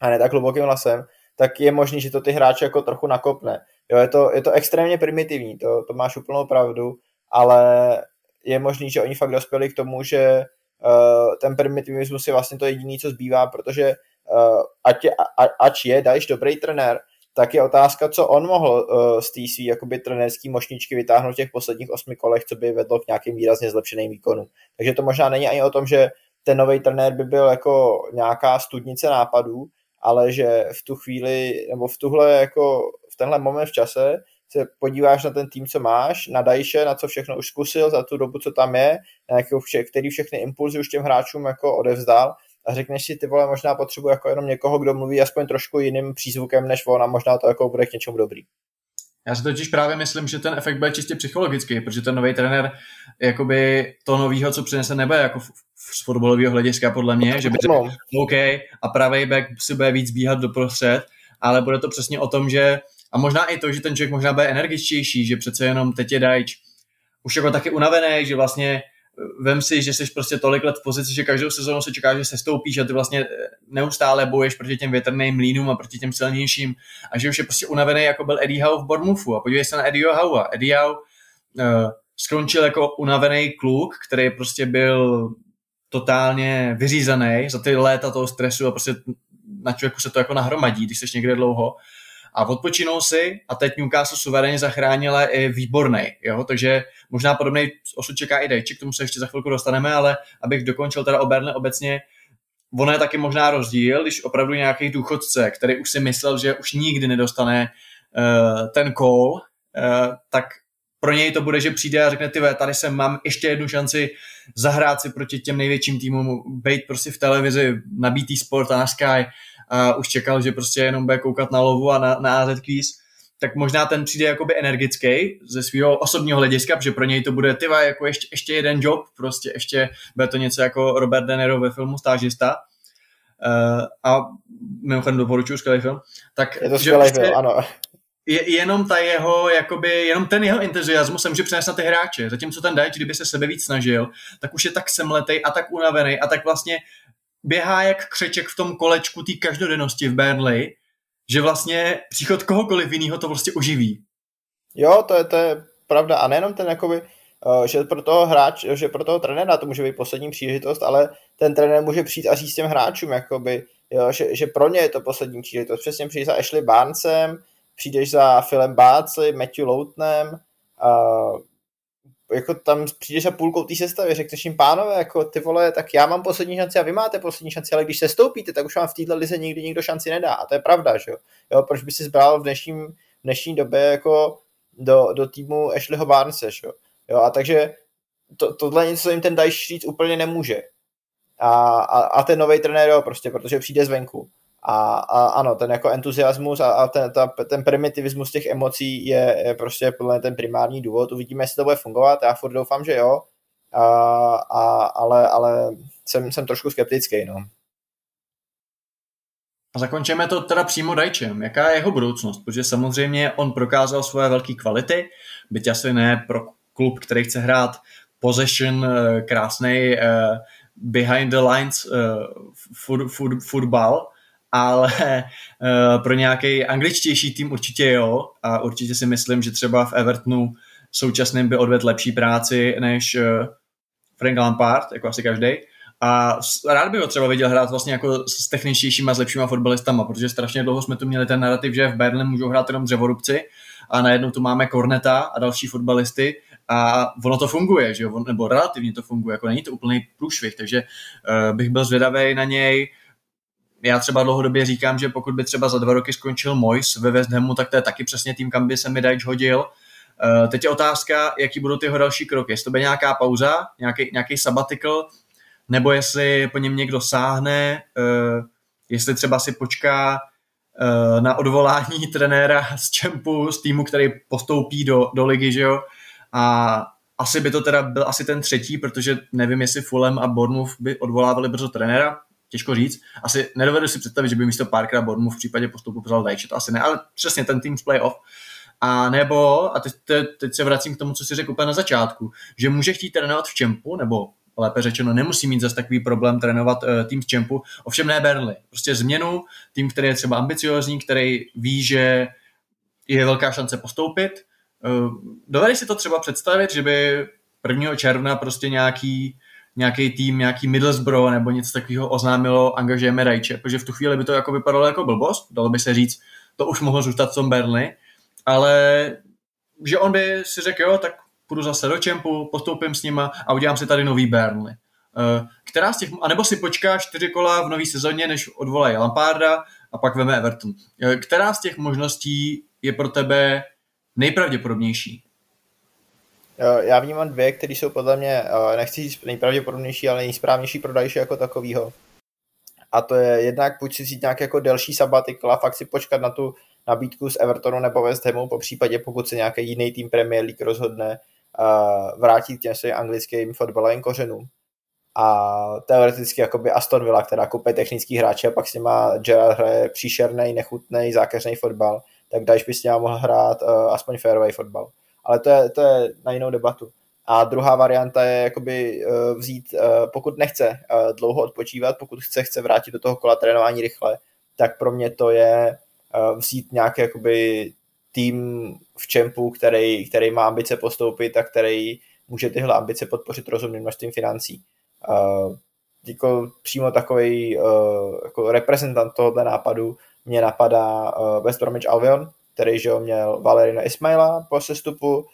[SPEAKER 3] A ne tak hlubokým hlasem, tak je možný, že to ty hráče jako trochu nakopne. Jo, je to, je to extrémně primitivní, to, to máš úplnou pravdu, ale je možný, že oni fakt dospěli k tomu, že ten primitivismus je vlastně to jediné, co zbývá, protože uh, ať, je, a, ač je Dajš dobrý trenér, tak je otázka, co on mohl uh, z té svý jakoby trenérský mošničky vytáhnout v těch posledních osmi kolech, co by vedlo k nějakým výrazně zlepšeným výkonům. Takže to možná není ani o tom, že ten nový trenér by byl jako nějaká studnice nápadů, ale že v tu chvíli, nebo v tuhle jako v tenhle moment v čase se podíváš na ten tým, co máš, na Dajše, na co všechno už zkusil za tu dobu, co tam je, na jaký, který všechny impulzy už těm hráčům jako odevzdal a řekneš si, ty vole, možná potřebuji jako jenom někoho, kdo mluví aspoň trošku jiným přízvukem než on a možná to jako bude k něčemu dobrý.
[SPEAKER 2] Já si totiž právě myslím, že ten efekt bude čistě psychologický, protože ten nový trenér jakoby to novýho, co přinese, nebude jako z fotbalového hlediska podle mě, že by řekl, OK, a pravý back si bude víc bíhat doprostřed, ale bude to přesně o tom, že a možná i to, že ten člověk možná bude energičtější, že přece jenom teď je Dajč už jako taky unavený, že vlastně vem si, že jsi prostě tolik let v pozici, že každou sezónu se čeká, že se stoupíš a ty vlastně eh, neustále bojuješ proti těm větrným mlínům a proti těm silnějším a že už je prostě unavený, jako byl Eddie Howe v Bournemouthu a podívej se na Eddie Howe. Eddie Howe uh, skončil jako unavený kluk, který prostě byl totálně vyřízený za ty léta toho stresu a prostě na člověku se to jako nahromadí, když jsi někde dlouho a odpočinou si a teď Newcastle suverénně zachránila i výborný, jo? takže možná podobný osud čeká i Dejči, k tomu se ještě za chvilku dostaneme, ale abych dokončil teda o Burnley obecně, ono je taky možná rozdíl, když opravdu nějaký důchodce, který už si myslel, že už nikdy nedostane uh, ten call, uh, tak pro něj to bude, že přijde a řekne, ty tady jsem, mám ještě jednu šanci zahrát si proti těm největším týmům, být prostě v televizi, na BT Sport a na Sky a už čekal, že prostě jenom bude koukat na lovu a na, na AZ Quiz tak možná ten přijde jakoby energický ze svého osobního hlediska, protože pro něj to bude tyva jako ještě, ještě jeden job, prostě ještě bude to něco jako Robert De Niro ve filmu Stážista. Uh, a mimochodem doporučuji skvělý film. Tak,
[SPEAKER 3] Je to skvělý
[SPEAKER 2] prostě
[SPEAKER 3] film, ano.
[SPEAKER 2] je, jenom ta jeho, jakoby, jenom ten jeho entuziasmus se může přenést na ty hráče. Zatímco ten Dajč, kdyby se sebe víc snažil, tak už je tak semletej a tak unavený a tak vlastně běhá jak křeček v tom kolečku té každodennosti v Burnley, že vlastně příchod kohokoliv jiného to prostě oživí.
[SPEAKER 3] Jo, to je, to je pravda. A nejenom ten jakoby, eh, že pro toho hráč, že pro toho trenéra to může být poslední příležitost, ale ten trenér může přijít a říct těm hráčům, jakoby, jo, že, že, pro ně je to poslední příležitost. Přesně přijdeš za Ashley Barnesem, přijdeš za Philem Bácli, Matthew Loutnem, a jako tam přijdeš za půlkou té sestavy, řekneš jim pánové, jako ty vole, tak já mám poslední šanci a vy máte poslední šanci, ale když se stoupíte, tak už vám v této lize nikdy nikdo šanci nedá. A to je pravda, že jo. jo proč by si zbral v dnešním, v dnešní době jako do, do týmu Ashleyho Barnese, že jo. jo. a takže to, tohle něco jim ten Dice říct úplně nemůže. A, a, a ten nový trenér, jo, prostě, protože přijde zvenku. A, a ano, ten jako entuziasmus a, a ten, ta, ten primitivismus těch emocí je, je prostě plně ten primární důvod. Uvidíme, jestli to bude fungovat. Já furt doufám, že jo. A, a, ale, ale jsem, jsem trošku skeptický, no.
[SPEAKER 2] A zakončíme to teda přímo Dajčem. Jaká je jeho budoucnost? Protože samozřejmě on prokázal svoje velké kvality, byť asi ne pro klub, který chce hrát possession, eh, krásný uh, behind the lines uh, food, food, football, ale uh, pro nějaký angličtější tým určitě jo a určitě si myslím, že třeba v Evertonu současným by odvedl lepší práci než uh, Frank Lampard, jako asi každý. A rád bych ho třeba viděl hrát vlastně jako s techničtějšíma, s lepšíma fotbalistama, protože strašně dlouho jsme tu měli ten narrativ, že v Berlin můžou hrát jenom dřevorubci a najednou tu máme Korneta a další fotbalisty a ono to funguje, že jo? nebo relativně to funguje, jako není to úplný průšvih, takže uh, bych byl zvědavý na něj. Já třeba dlouhodobě říkám, že pokud by třeba za dva roky skončil Mois ve West Hamu, tak to je taky přesně tým, kam by se mi Dajč hodil. Uh, teď je otázka, jaký budou ty jeho další kroky. Jestli to bude nějaká pauza, nějaký, nějaký sabbatical, nebo jestli po něm někdo sáhne, uh, jestli třeba si počká uh, na odvolání trenéra z Čempu, z týmu, který postoupí do, do ligy, že jo, a asi by to teda byl asi ten třetí, protože nevím, jestli Fulham a Bournemouth by odvolávali brzo trenéra, těžko říct. Asi nedovedu si představit, že by místo Parkera Bournemouth v případě postupu vzal Dajče, to asi ne, ale přesně ten tým z playoff. A nebo, a teď, teď, teď se vracím k tomu, co si řekl úplně na začátku, že může chtít trénovat v Čempu, nebo lépe řečeno, nemusí mít zase takový problém trénovat uh, tým z Čempu, ovšem ne Burnley. Prostě změnu, tým, který je třeba ambiciozní, který ví, že je velká šance postoupit, Eh, dovedeš si to třeba představit, že by 1. června prostě nějaký, nějaký tým, nějaký Middlesbrough nebo něco takového oznámilo, angažujeme Rajče, protože v tu chvíli by to jako vypadalo jako blbost, dalo by se říct, to už mohlo zůstat v tom Burnley, ale že on by si řekl, jo, tak půjdu zase do Čempu, postoupím s nima a udělám si tady nový Burnley. Eh, která z těch, anebo si počká čtyři kola v nový sezóně, než odvolají Lamparda a pak veme Everton. Eh, která z těch možností je pro tebe nejpravděpodobnější?
[SPEAKER 3] Já vnímám dvě, které jsou podle mě, eh, nechci říct nejpravděpodobnější, ale nejsprávnější pro Dajše jako takovýho. A to je jednak buď si vzít nějaký jako delší sabatikl a fakt si počkat na tu nabídku z Evertonu nebo West Hamu, po případě pokud se nějaký jiný tým Premier League rozhodne uh, vrátit těm svým anglickým fotbalovým kořenům. A teoreticky jakoby Aston Villa, která kupuje technický hráče a pak s nima Gerard hraje příšerný, nechutný, zákeřný fotbal, tak Dajš by s ním mohl hrát uh, aspoň fairway fotbal. Ale to je, to je na jinou debatu. A druhá varianta je jakoby uh, vzít, uh, pokud nechce uh, dlouho odpočívat, pokud chce, chce vrátit do toho kola trénování rychle, tak pro mě to je vzít nějaký jakoby tým v čempu, který, který má ambice postoupit a který může tyhle ambice podpořit rozumným množstvím financí. Jako přímo takový jako reprezentant tohoto nápadu mě napadá West Bromwich Albion, který že měl Valerina Ismaila po sestupu,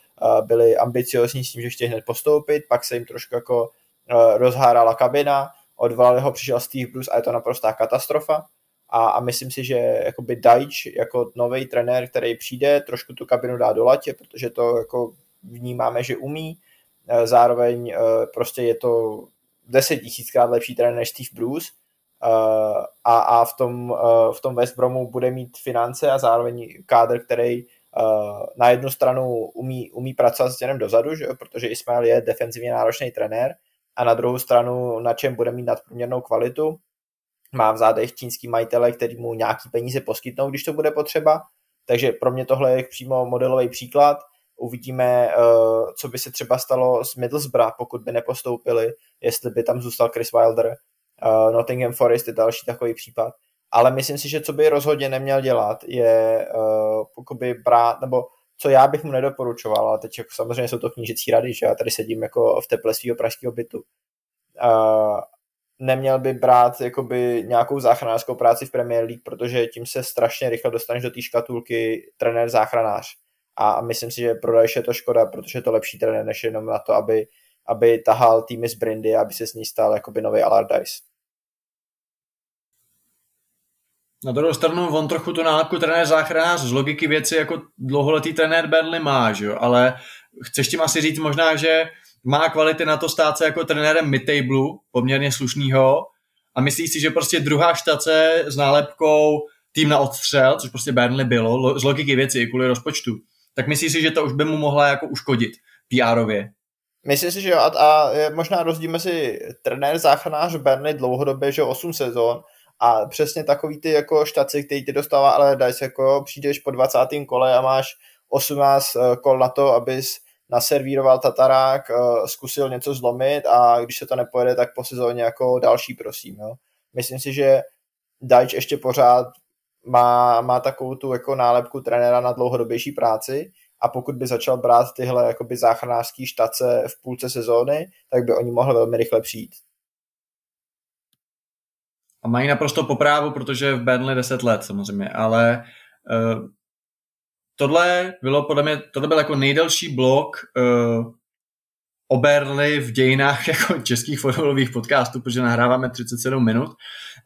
[SPEAKER 3] byli ambiciozní s tím, že chtěli hned postoupit, pak se jim trošku jako uh, rozhárala kabina, odvolali ho, přišel Steve Bruce a je to naprostá katastrofa. A, a myslím si, že jakoby Dajč jako nový trenér, který přijde, trošku tu kabinu dá do latě, protože to jako vnímáme, že umí. Zároveň prostě je to deset tisíckrát lepší trenér než Steve Bruce, a, a v, tom, v tom West Bromu bude mít finance a zároveň kádr, který uh, na jednu stranu umí, umí pracovat s těm dozadu, že protože Ismail je defenzivně náročný trenér a na druhou stranu na čem bude mít nadprůměrnou kvalitu. Má v zádech čínský majitele, který mu nějaký peníze poskytnou, když to bude potřeba. Takže pro mě tohle je přímo modelový příklad. Uvidíme, co by se třeba stalo s Middlesbrough, pokud by nepostoupili, jestli by tam zůstal Chris Wilder. Uh, Nottingham Forest je další takový případ ale myslím si, že co by rozhodně neměl dělat, je uh, brát, nebo co já bych mu nedoporučoval, ale teď jako samozřejmě jsou to knížecí rady, že já tady sedím jako v teple svého pražského bytu. Uh, neměl by brát jakoby nějakou záchranářskou práci v Premier League, protože tím se strašně rychle dostaneš do té škatulky trenér záchranář. A myslím si, že pro je to škoda, protože je to lepší trenér, než jenom na to, aby, aby tahal týmy z Brindy, aby se z ní stal jakoby nový Allardyce.
[SPEAKER 2] Na druhou stranu, on trochu tu nálepku trenér záchranář z logiky věci jako dlouholetý trenér Burnley má, že jo? ale chceš tím asi říct možná, že má kvality na to stát se jako trenérem midtable, poměrně slušnýho, a myslíš si, že prostě druhá štace s nálepkou tým na odstřel, což prostě Burnley bylo, z logiky věci, kvůli rozpočtu, tak myslíš si, že to už by mu mohla jako uškodit PR-ově?
[SPEAKER 3] Myslím si, že jo, a, a možná rozdíl mezi trenér záchranář Burnley dlouhodobě, že 8 sezon, a přesně takový ty jako štaci, který ty dostává ale Dice, jako přijdeš po 20. kole a máš 18 eh, kol na to, abys naservíroval Tatarák, eh, zkusil něco zlomit a když se to nepojede, tak po sezóně jako další, prosím. Jo. Myslím si, že Dajč ještě pořád má, má takovou tu jako nálepku trenéra na dlouhodobější práci a pokud by začal brát tyhle jakoby záchranářský štace v půlce sezóny, tak by oni mohli velmi rychle přijít.
[SPEAKER 2] A mají naprosto poprávu, protože v Burnley 10 let samozřejmě, ale uh, tohle bylo podle mě, tohle byl jako nejdelší blok uh, o Burnley v dějinách jako českých fotbalových podcastů, protože nahráváme 37 minut,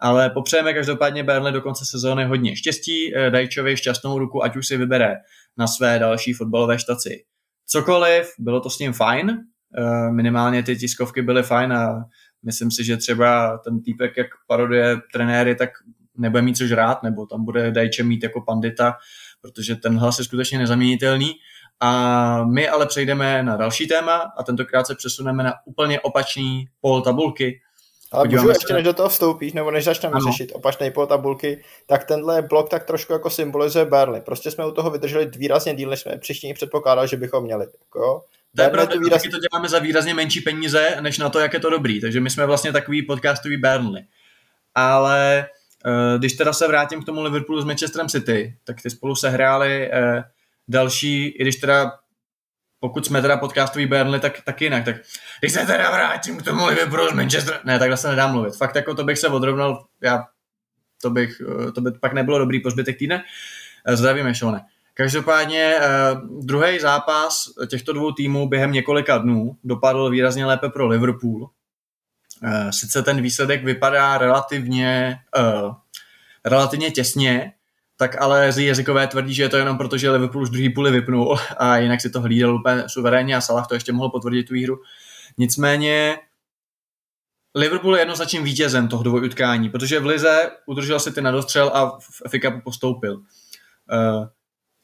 [SPEAKER 2] ale popřejeme každopádně Burnley do konce sezóny hodně štěstí, uh, Dajčovi šťastnou ruku, ať už si vybere na své další fotbalové štaci. Cokoliv, bylo to s ním fajn, minimálně ty tiskovky byly fajn a myslím si, že třeba ten týpek, jak paroduje trenéry, tak nebude mít což rád, nebo tam bude Dajče mít jako pandita, protože ten hlas je skutečně nezaměnitelný. A my ale přejdeme na další téma a tentokrát se přesuneme na úplně opačný pol tabulky.
[SPEAKER 3] Ale můžu ještě, než do toho vstoupíš, nebo než začneme ano. řešit opačný pol tabulky, tak tenhle blok tak trošku jako symbolizuje Burnley. Prostě jsme u toho vydrželi výrazně díl, než jsme příště předpokládali, že bychom měli. Jako,
[SPEAKER 2] to je pravda, to, výraz... to děláme za výrazně menší peníze, než na to, jak je to dobrý. Takže my jsme vlastně takový podcastový Burnley. Ale uh, když teda se vrátím k tomu Liverpoolu s Manchesterem City, tak ty spolu se hráli uh, další, i když teda pokud jsme teda podcastový Burnley, tak, tak jinak. Tak když se teda vrátím k tomu Liverpoolu s Manchester, ne, takhle se nedá mluvit. Fakt jako to bych se odrovnal, já, to, bych, eh, to by pak nebylo dobrý po zbytek týdne. Zdravím, Šone. Každopádně uh, druhý zápas těchto dvou týmů během několika dnů dopadl výrazně lépe pro Liverpool. Sice ten výsledek vypadá relativně, relativně těsně, tak ale jazykové tvrdí, že je to jenom proto, že Liverpool už druhý půli vypnul a jinak si to hlídal úplně suverénně a Salah to ještě mohl potvrdit tu výhru. Nicméně Liverpool je jednoznačným vítězem toho dvojutkání, protože v Lize udržel si ty na dostřel a v FA postoupil. Uh,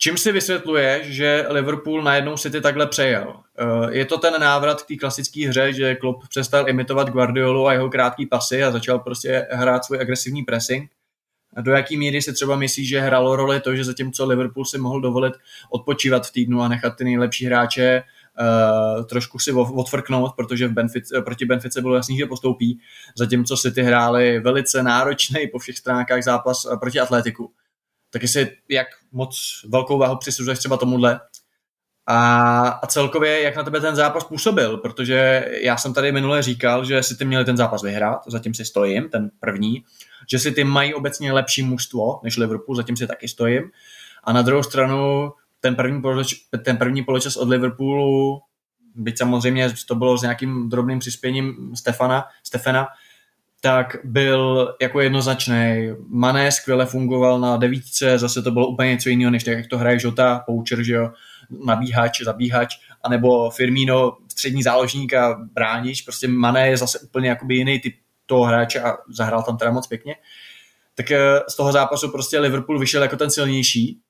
[SPEAKER 2] Čím si vysvětluje, že Liverpool najednou City takhle přejel? Eh, je to ten návrat k té klasické hře, že Klopp přestal imitovat Guardiolu a jeho krátký pasy a začal prostě hrát svůj agresivní pressing? Do jaký míry si třeba myslí, že hralo roli to, že zatímco Liverpool si mohl dovolit odpočívat v týdnu a nechat ty nejlepší hráče uh, trošku si odfrknout, protože v Benfic, proti Benfice bylo jasný, že postoupí, zatímco City hráli velice náročný po všech stránkách zápas eh, proti Atletiku. Tak jestli jak moc velkou váhu přisuzuješ třeba tomuhle? A, a celkově jak na tebe ten zápas působil, protože já jsem tady minule říkal, že si ty měli ten zápas vyhrát, zatím si stojím, ten první, že si ty mají obecně lepší mužstvo než Liverpool, zatím si taky stojím a na druhou stranu ten první, poločas, ten první poločas od Liverpoolu, byť samozřejmě to bylo s nějakým drobným přispěním Stefana, Stefana, tak byl jako jednoznačný. Mané skvěle fungoval na devítce, zase to bylo úplně něco jiného, než tak, jak to hraje Žota, Poucher, že jo, nabíhač, zabíhač, anebo Firmino, střední záložník a bránič, prostě Mané je zase úplně jakoby jiný typ toho hráče a zahrál tam teda moc pěkně. Tak eh, z toho zápasu prostě Liverpool vyšel jako ten silnější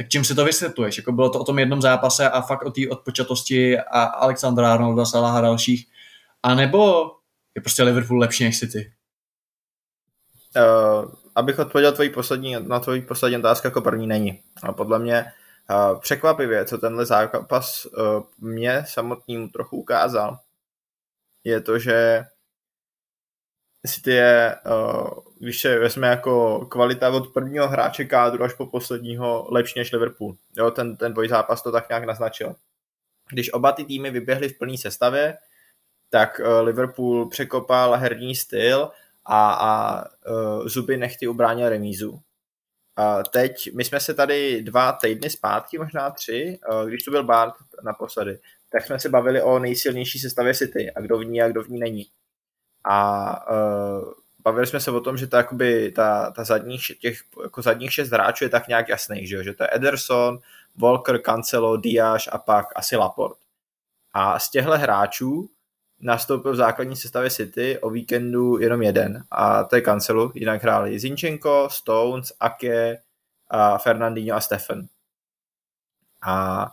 [SPEAKER 2] tak čím si to vysvětluješ? Jako bylo to o tom jednom zápase a fakt o té odpočatosti a Alexandra Arnolda, Salaha a dalších. A nebo je prostě Liverpool lepší než City?
[SPEAKER 3] Uh, abych odpověděl tvojí poslední, na tvojí poslední otázku jako první není. A podle mě uh, překvapivě, co tenhle zápas uh, mě samotnému trochu ukázal, je to, že City je, uh, když se vezme jako kvalita od prvního hráče kádru až po posledního lepší než Liverpool. Jo, ten, ten zápas to tak nějak naznačil. Když oba ty týmy vyběhly v plné sestavě, tak uh, Liverpool překopal herní styl a, a uh, zuby nechty ubránil remízu. A teď, my jsme se tady dva týdny zpátky, možná tři, uh, když tu byl Bart naposledy, tak jsme se bavili o nejsilnější sestavě City a kdo v ní a kdo v ní není. A uh, bavili jsme se o tom, že to jakoby ta, ta zadních, těch jako zadních šest hráčů je tak nějak jasný, že, jo? že to je Ederson, Walker, Cancelo, Diaz a pak asi Laport. A z těchto hráčů nastoupil v základní sestavě City o víkendu jenom jeden a to je Cancelo, jinak hráli Zinchenko, Stones, Ake, a Fernandinho a Stefan. A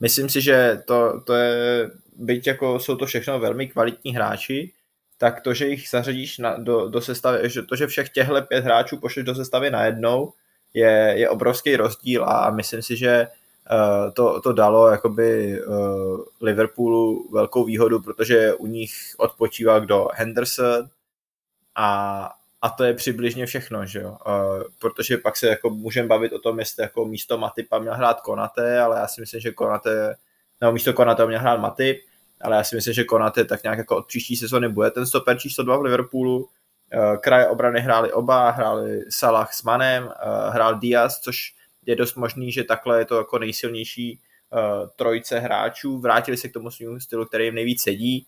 [SPEAKER 3] myslím si, že to, to je, byť jako jsou to všechno velmi kvalitní hráči, tak to, že jich zařadíš na, do, do sestavy, že to, že všech těchto pět hráčů pošleš do sestavy najednou, je, je obrovský rozdíl a myslím si, že uh, to, to dalo jakoby uh, Liverpoolu velkou výhodu, protože u nich odpočíval kdo Henderson a, a to je přibližně všechno, že jo? Uh, protože pak se jako můžeme bavit o tom, jestli jako místo Matipa měl hrát Konate, ale já si myslím, že Konate, nebo místo Konate měl hrát Matip, ale já si myslím, že Konate tak nějak jako od příští sezóny bude ten stoper číslo 2 v Liverpoolu. Uh, kraje obrany hráli oba, hráli Salah s Manem, uh, hrál Diaz, což je dost možný, že takhle je to jako nejsilnější uh, trojce hráčů. Vrátili se k tomu svým stylu, který jim nejvíc sedí.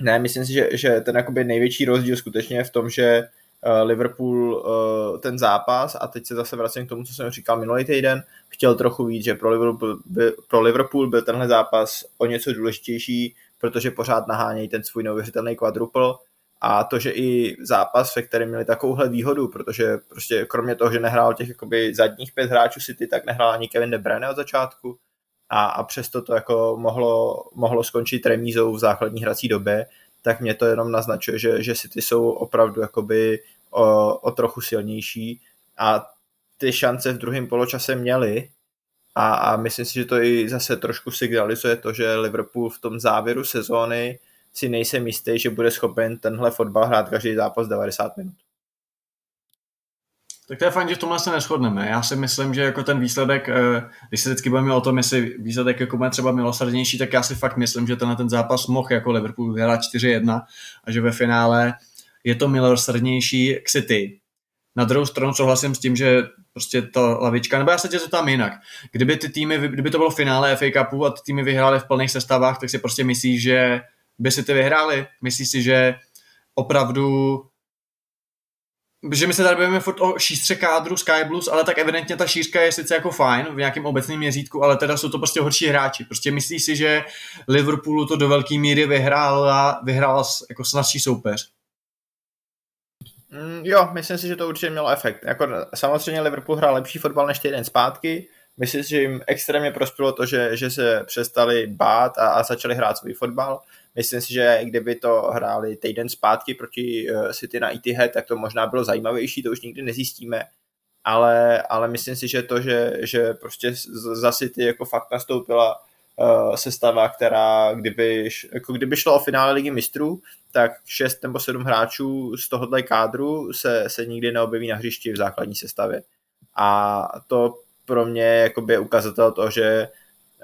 [SPEAKER 3] Ne, myslím si, že, že ten největší rozdíl skutečně je v tom, že Eh, Liverpool eh, ten zápas a teď se zase vracím k tomu, co jsem říkal minulý týden, chtěl trochu víc, že pro Liverpool, by, pro Liverpool byl tenhle zápas o něco důležitější, protože pořád nahánějí ten svůj neuvěřitelný quadruple a to, že i zápas, ve kterém měli takovouhle výhodu, protože prostě kromě toho, že nehrál těch jakoby zadních pět hráčů City, tak nehrál ani Kevin De Bruyne od začátku a, a přesto to jako mohlo, mohlo skončit remízou v základní hrací době, tak mě to jenom naznačuje, že, že City jsou opravdu jakoby o, o trochu silnější a ty šance v druhém poločase měli a, a myslím si, že to i zase trošku signalizuje to, že Liverpool v tom závěru sezóny si nejsem jistý, že bude schopen tenhle fotbal hrát každý zápas 90 minut.
[SPEAKER 2] Tak to je fajn, že v tomhle se neschodneme. Já si myslím, že jako ten výsledek, eh, když se vždycky bavíme o tom, jestli výsledek jako bude třeba milosrdnější, tak já si fakt myslím, že tenhle ten zápas mohl jako Liverpool vyhrát 4-1 a že ve finále je to milosrdnější k City. Na druhou stranu souhlasím s tím, že prostě ta lavička, nebo já se tě zeptám jinak. Kdyby ty týmy, kdyby to bylo finále FA Cupu a ty týmy vyhrály v plných sestavách, tak si prostě myslíš, že by si ty vyhráli? Myslíš si, že opravdu že my se tady bavíme furt o šířce kádru Sky Blues, ale tak evidentně ta šířka je sice jako fajn v nějakém obecném měřítku, ale teda jsou to prostě horší hráči. Prostě myslíš si, že Liverpoolu to do velké míry vyhrál, vyhrál jako snadší soupeř?
[SPEAKER 3] Mm, jo, myslím si, že to určitě mělo efekt. Jako, samozřejmě Liverpool hrál lepší fotbal než týden zpátky. Myslím si, že jim extrémně prospělo to, že, že se přestali bát a, a začali hrát svůj fotbal. Myslím si, že kdyby to hráli týden zpátky proti uh, City na Etihad, tak to možná bylo zajímavější, to už nikdy nezjistíme. Ale, ale myslím si, že to, že, že prostě za City jako fakt nastoupila uh, sestava, která kdyby, jako kdyby šlo o finále ligy mistrů, tak šest nebo sedm hráčů z tohohle kádru se, se nikdy neobjeví na hřišti v základní sestavě. A to pro mě jakoby ukazatel toho, že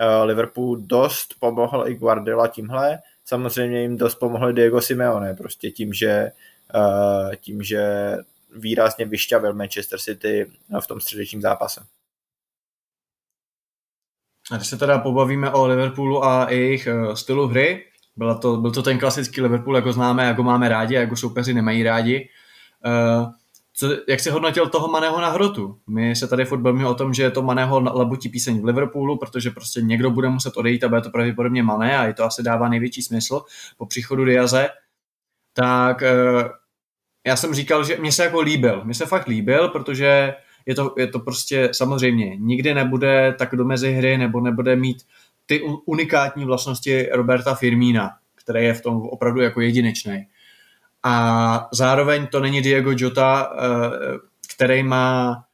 [SPEAKER 3] uh, Liverpool dost pomohl i Guardiola tímhle, samozřejmě jim dost pomohl Diego Simeone, prostě tím, že, uh, tím, že výrazně vyšťavil Manchester City v tom středečním zápase.
[SPEAKER 2] A když se teda pobavíme o Liverpoolu a jejich uh, stylu hry, byla to, byl to ten klasický Liverpool, jako známe, jako máme rádi, jako soupeři nemají rádi. Uh, co, jak jsi hodnotil toho Maného na hrotu? My se tady furt bavíme o tom, že je to Maného labutí píseň v Liverpoolu, protože prostě někdo bude muset odejít a bude to pravděpodobně Mané a i to asi dává největší smysl po příchodu Diaze. Tak uh, já jsem říkal, že mě se jako líbil. Mně se fakt líbil, protože je to, je to prostě samozřejmě nikdy nebude tak do mezi hry nebo nebude mít ty unikátní vlastnosti Roberta Firmína, který je v tom opravdu jako jedinečný. A zároveň to není Diego Jota, eh, který má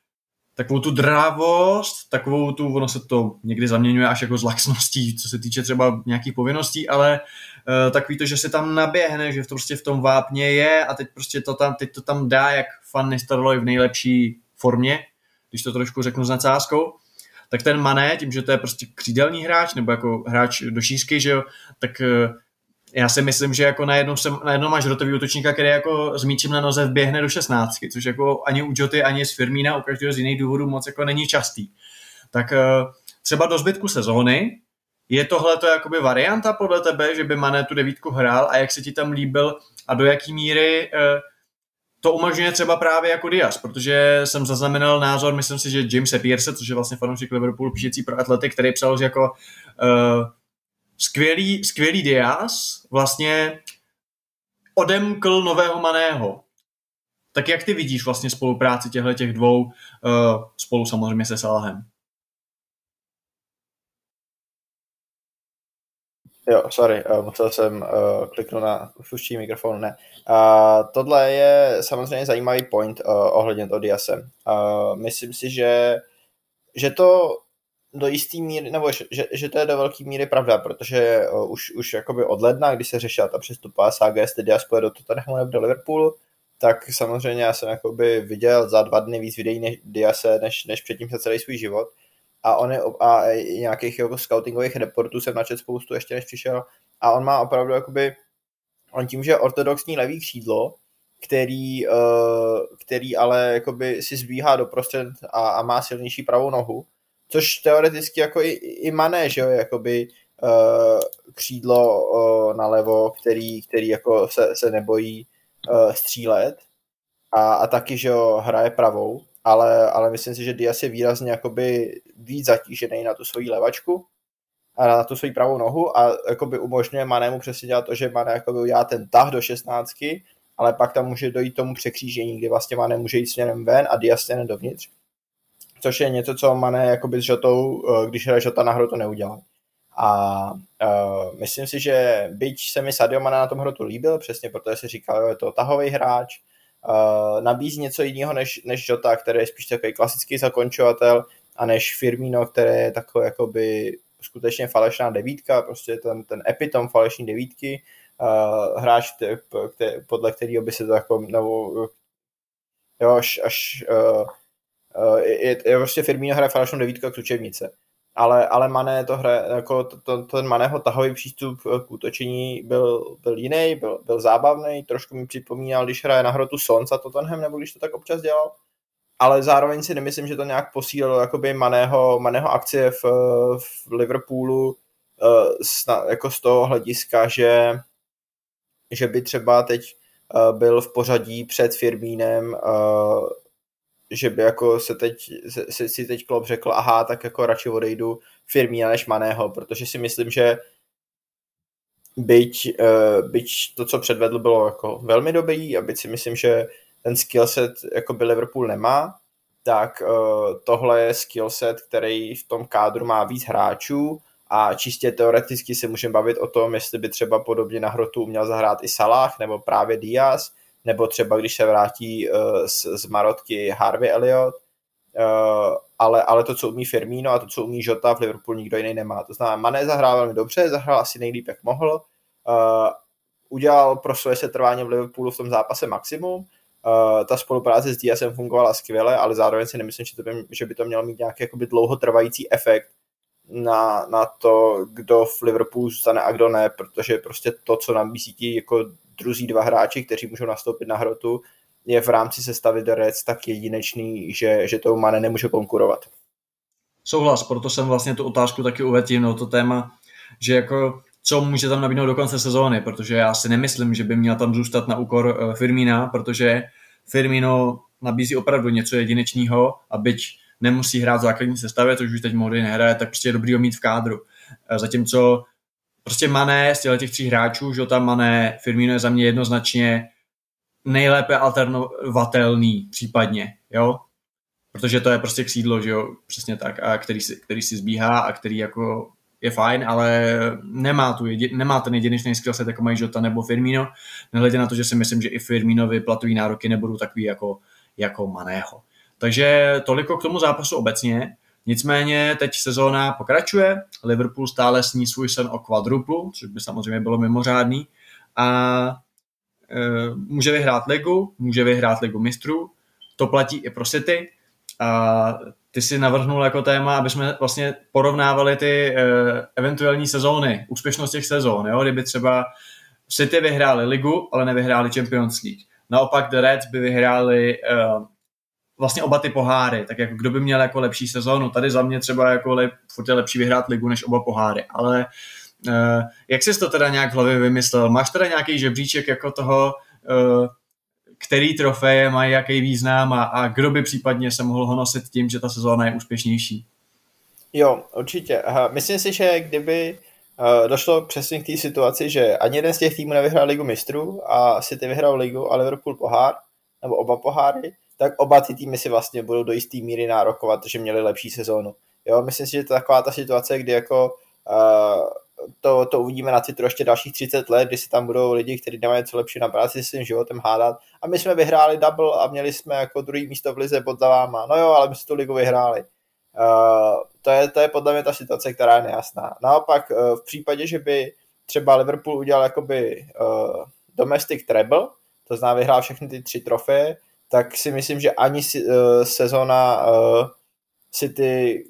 [SPEAKER 2] takovou tu drávost, takovou tu, ono se to někdy zaměňuje až jako z laxností, co se týče třeba nějakých povinností, ale uh, takový to, že se tam naběhne, že to prostě v tom vápně je a teď prostě to tam, teď to tam dá jak fan Nistelrooy v nejlepší formě, když to trošku řeknu s nadsázkou, tak ten Mané, tím, že to je prostě křídelný hráč, nebo jako hráč do šířky, že jo, tak uh, já si myslím, že jako najednou, jsem, najednou máš rotový útočníka, který jako s míčem na noze vběhne do 16, což jako ani u Joty, ani z Firmína, u každého z jiných důvodů moc jako není častý. Tak eh, třeba do zbytku sezóny je tohle to jakoby varianta podle tebe, že by Mané tu devítku hrál a jak se ti tam líbil a do jaký míry eh, to umožňuje třeba právě jako Diaz, protože jsem zaznamenal názor, myslím si, že James Pierce, což je vlastně fanoušek Liverpoolu píšící pro atlety, který psal, že jako uh, skvělý, skvělý Diaz vlastně odemkl nového Maného. Tak jak ty vidíš vlastně spolupráci těchto těch dvou uh, spolu samozřejmě se Salahem?
[SPEAKER 3] Jo, sorry, uh, musel jsem uh, kliknout na fuští mikrofon, ne. Uh, tohle je samozřejmě zajímavý point uh, ohledně toho Diasem. Uh, myslím si, že, že to do jistý míry, nebo že, že to je do velké míry pravda, protože uh, už, už jakoby od ledna, když se řešila ta přestupová sága, jestli Dias pojede do Tottenhamu nebo do Liverpoolu, tak samozřejmě já jsem jakoby viděl za dva dny víc videí než Diase, než, než předtím se celý svůj život. A on je, a nějakých jako scoutingových reportů jsem načet spoustu ještě než přišel. A on má opravdu jakoby, on tím, že ortodoxní levý křídlo, který, uh, který ale jakoby si zbíhá doprostřed a, a má silnější pravou nohu, což teoreticky jako i, i Mané, že jo, jakoby uh, křídlo uh, nalevo, který, který jako se, se nebojí střílet a, a taky, že jo, hraje pravou, ale, ale myslím si, že Diaz je výrazně jakoby víc zatížený na tu svoji levačku a na tu svoji pravou nohu a jakoby umožňuje Manému přesně dělat to, že Mané jakoby udělá ten tah do šestnáctky, ale pak tam může dojít tomu překřížení, kdy vlastně Mané může jít směrem ven a Diaz směrem dovnitř což je něco, co Mané jakoby s Žotou, eh, když hraje Žota na hru, to neudělal. A uh, myslím si, že byť se mi Sadio Mané na tom hrotu líbil, přesně protože si říkal, je to tahový hráč, uh, nabízí něco jiného než, než Žota, který je spíš takový klasický zakončovatel, a než Firmino, který je takový jakoby skutečně falešná devítka, prostě ten, ten epitom falešní devítky, uh, hráč, podle kterého by se to jako, nebo jo, až, až uh, Eh, je, je prostě Firmino hraje falešnou devítku jak učebnice. Ale, ale Mané to hraje, jako to, to, ten Maného tahový přístup k útočení byl, byl jiný, byl, byl zábavný, trošku mi připomínal, když hraje na hrotu Sons a Tottenham, nebo když to tak občas dělal. Ale zároveň si nemyslím, že to nějak posílilo jakoby Maného, Maného akcie v, v Liverpoolu uh, jako z toho hlediska, že, že by třeba teď uh, byl v pořadí před Firmínem že by jako se teď, se, si teď Klopp řekl, aha, tak jako radši odejdu Firmína než Maného, protože si myslím, že byť, uh, byť to, co předvedl, bylo jako velmi dobrý a byť si myslím, že ten skillset jako by Liverpool nemá, tak uh, tohle je skillset, který v tom kádru má víc hráčů a čistě teoreticky se můžeme bavit o tom, jestli by třeba podobně na hrotu měl zahrát i Salah nebo právě Diaz, nebo třeba když se vrátí uh, z, z Marotky Harvey Elliott, uh, ale, ale to, co umí Firmino a to, co umí Jota v Liverpoolu nikdo jiný nemá. To znamená, Mané zahrál velmi dobře, zahrál asi nejlíp, jak mohl, uh, udělal pro svoje setrvání v Liverpoolu v tom zápase maximum, ta spolupráce s Diasem fungovala skvěle, ale zároveň si nemyslím, že, to by, že by to mělo mít nějaký jakoby dlouhotrvající efekt na, na to, kdo v Liverpoolu zůstane a kdo ne, protože prostě to, co nabízí ti jako druzí dva hráči, kteří můžou nastoupit na hrotu, je v rámci sestavy do Reds tak jedinečný, že, že to Mane nemůže konkurovat.
[SPEAKER 2] Souhlas, proto jsem vlastně tu otázku taky uvedl, no to téma, že jako co může tam nabídnout do konce sezóny, protože já si nemyslím, že by měl tam zůstat na úkor uh, Firmína, protože Firmino nabízí opravdu něco jedinečného a byť nemusí hrát v základní sestavě, což už teď Mody nehraje, tak prostě je dobrý ho mít v kádru. Uh, zatímco prostě Mané z těch tří hráčů, že tam Mané, Firmino je za mě jednoznačně nejlépe alternovatelný případně, jo. protože to je prostě křídlo, že jo, přesně tak, a který si, který si zbíhá a který jako je fajn, ale nemá, tu jedi, nemá ten jedinečný skill set, jako mají Jota nebo Firmino, nehledě na to, že si myslím, že i Firminovi platový nároky nebudou takový jako, jako Maného. Takže toliko k tomu zápasu obecně. Nicméně teď sezóna pokračuje, Liverpool stále sní svůj sen o kvadruplu, což by samozřejmě bylo mimořádný a e, může vyhrát ligu, může vyhrát ligu mistrů, to platí i pro City a ty si navrhnul jako téma, aby jsme vlastně porovnávali ty e, eventuální sezóny, úspěšnost těch sezón, jo? kdyby třeba City vyhráli ligu, ale nevyhráli Champions League. Naopak The Reds by vyhráli e, vlastně oba ty poháry, tak jako kdo by měl jako lepší sezónu. Tady za mě třeba jako lep, furt je lepší vyhrát ligu než oba poháry, ale uh, jak jsi to teda nějak v hlavě vymyslel? Máš teda nějaký žebříček jako toho, uh, který trofeje mají jaký význam a, a kdo by případně se mohl honosit tím, že ta sezóna je úspěšnější?
[SPEAKER 3] Jo, určitě. Aha, myslím si, že kdyby uh, došlo přesně k té situaci, že ani jeden z těch týmů nevyhrál ligu mistrů a City vyhrál ligu a Liverpool pohár, nebo oba poháry, tak oba ty týmy si vlastně budou do jisté míry nárokovat, že měli lepší sezónu. Jo, myslím si, že to je taková ta situace, kdy jako uh, to, to uvidíme na Twitteru ještě dalších 30 let, kdy si tam budou lidi, kteří nemají co lepší na práci s svým životem hádat. A my jsme vyhráli double a měli jsme jako druhý místo v lize pod zaváma. No jo, ale my jsme tu ligu vyhráli. Uh, to, je, to je podle mě ta situace, která je nejasná. Naopak uh, v případě, že by třeba Liverpool udělal jakoby uh, domestic treble, to znamená vyhrál všechny ty tři trofeje, tak si myslím, že ani uh, sezona uh, City,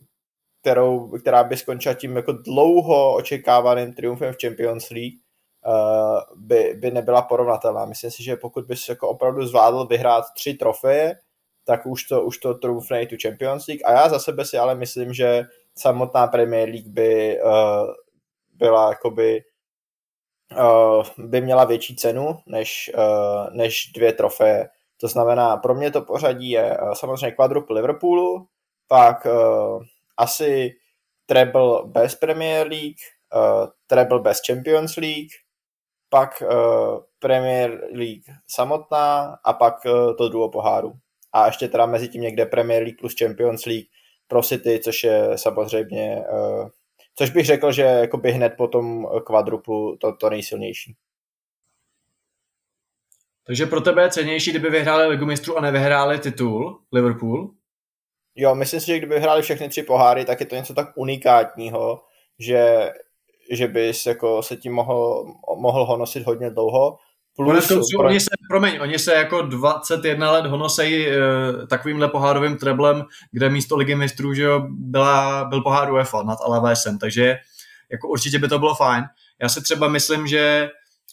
[SPEAKER 3] kterou, která by skončila tím jako dlouho očekávaným triumfem v Champions League, uh, by, by nebyla porovnatelná. Myslím si, že pokud bys jako opravdu zvládl vyhrát tři trofeje, tak už to, už to trumfne i tu Champions League. A já za sebe si ale myslím, že samotná Premier League by uh, byla jakoby uh, by měla větší cenu než, uh, než dvě trofeje. To znamená, pro mě to pořadí je uh, samozřejmě quadruple Liverpoolu, pak uh, asi treble bez Premier League, uh, treble bez Champions League, pak uh, Premier League samotná a pak uh, to duo poháru. A ještě teda mezi tím někde Premier League plus Champions League pro City, což je samozřejmě, uh, což bych řekl, že jakoby hned po tom kvadruplu to, to nejsilnější.
[SPEAKER 2] Takže pro tebe je cenější, kdyby vyhráli Ligu mistrů a nevyhráli titul Liverpool?
[SPEAKER 3] Jo, myslím si, že kdyby vyhráli všechny tři poháry, tak je to něco tak unikátního, že, že bys jako se tím mohl, mohl honosit hodně dlouho.
[SPEAKER 2] Plus, pro... oni se, promiň, oni se jako 21 let honosejí e, takovýmhle pohárovým treblem, kde místo ligy mistrů že jo, byla, byl pohár UEFA nad Alavésem, takže jako určitě by to bylo fajn. Já si třeba myslím, že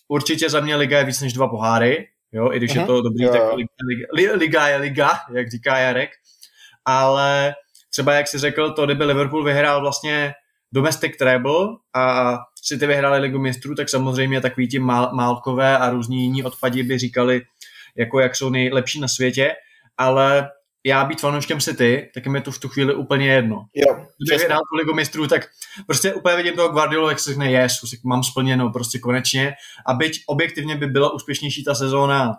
[SPEAKER 2] určitě za mě liga je víc než dva poháry, jo, i když mm-hmm. je to dobrý, jo. tak liga, liga, liga je liga, jak říká Jarek, ale třeba jak si řekl, to kdyby Liverpool vyhrál vlastně domestic treble a ty vyhráli ligu mistrů, tak samozřejmě takový ti mál, málkové a různí jiní odpadí by říkali, jako jak jsou nejlepší na světě, ale já být fanouškem City, tak mi to v tu chvíli úplně jedno.
[SPEAKER 3] Jo,
[SPEAKER 2] Kdyby vyhrál tu ligu mistrů, tak prostě úplně vidím toho Guardiolu, jak se řekne, jesu, mám splněno prostě konečně. A byť objektivně by byla úspěšnější ta sezóna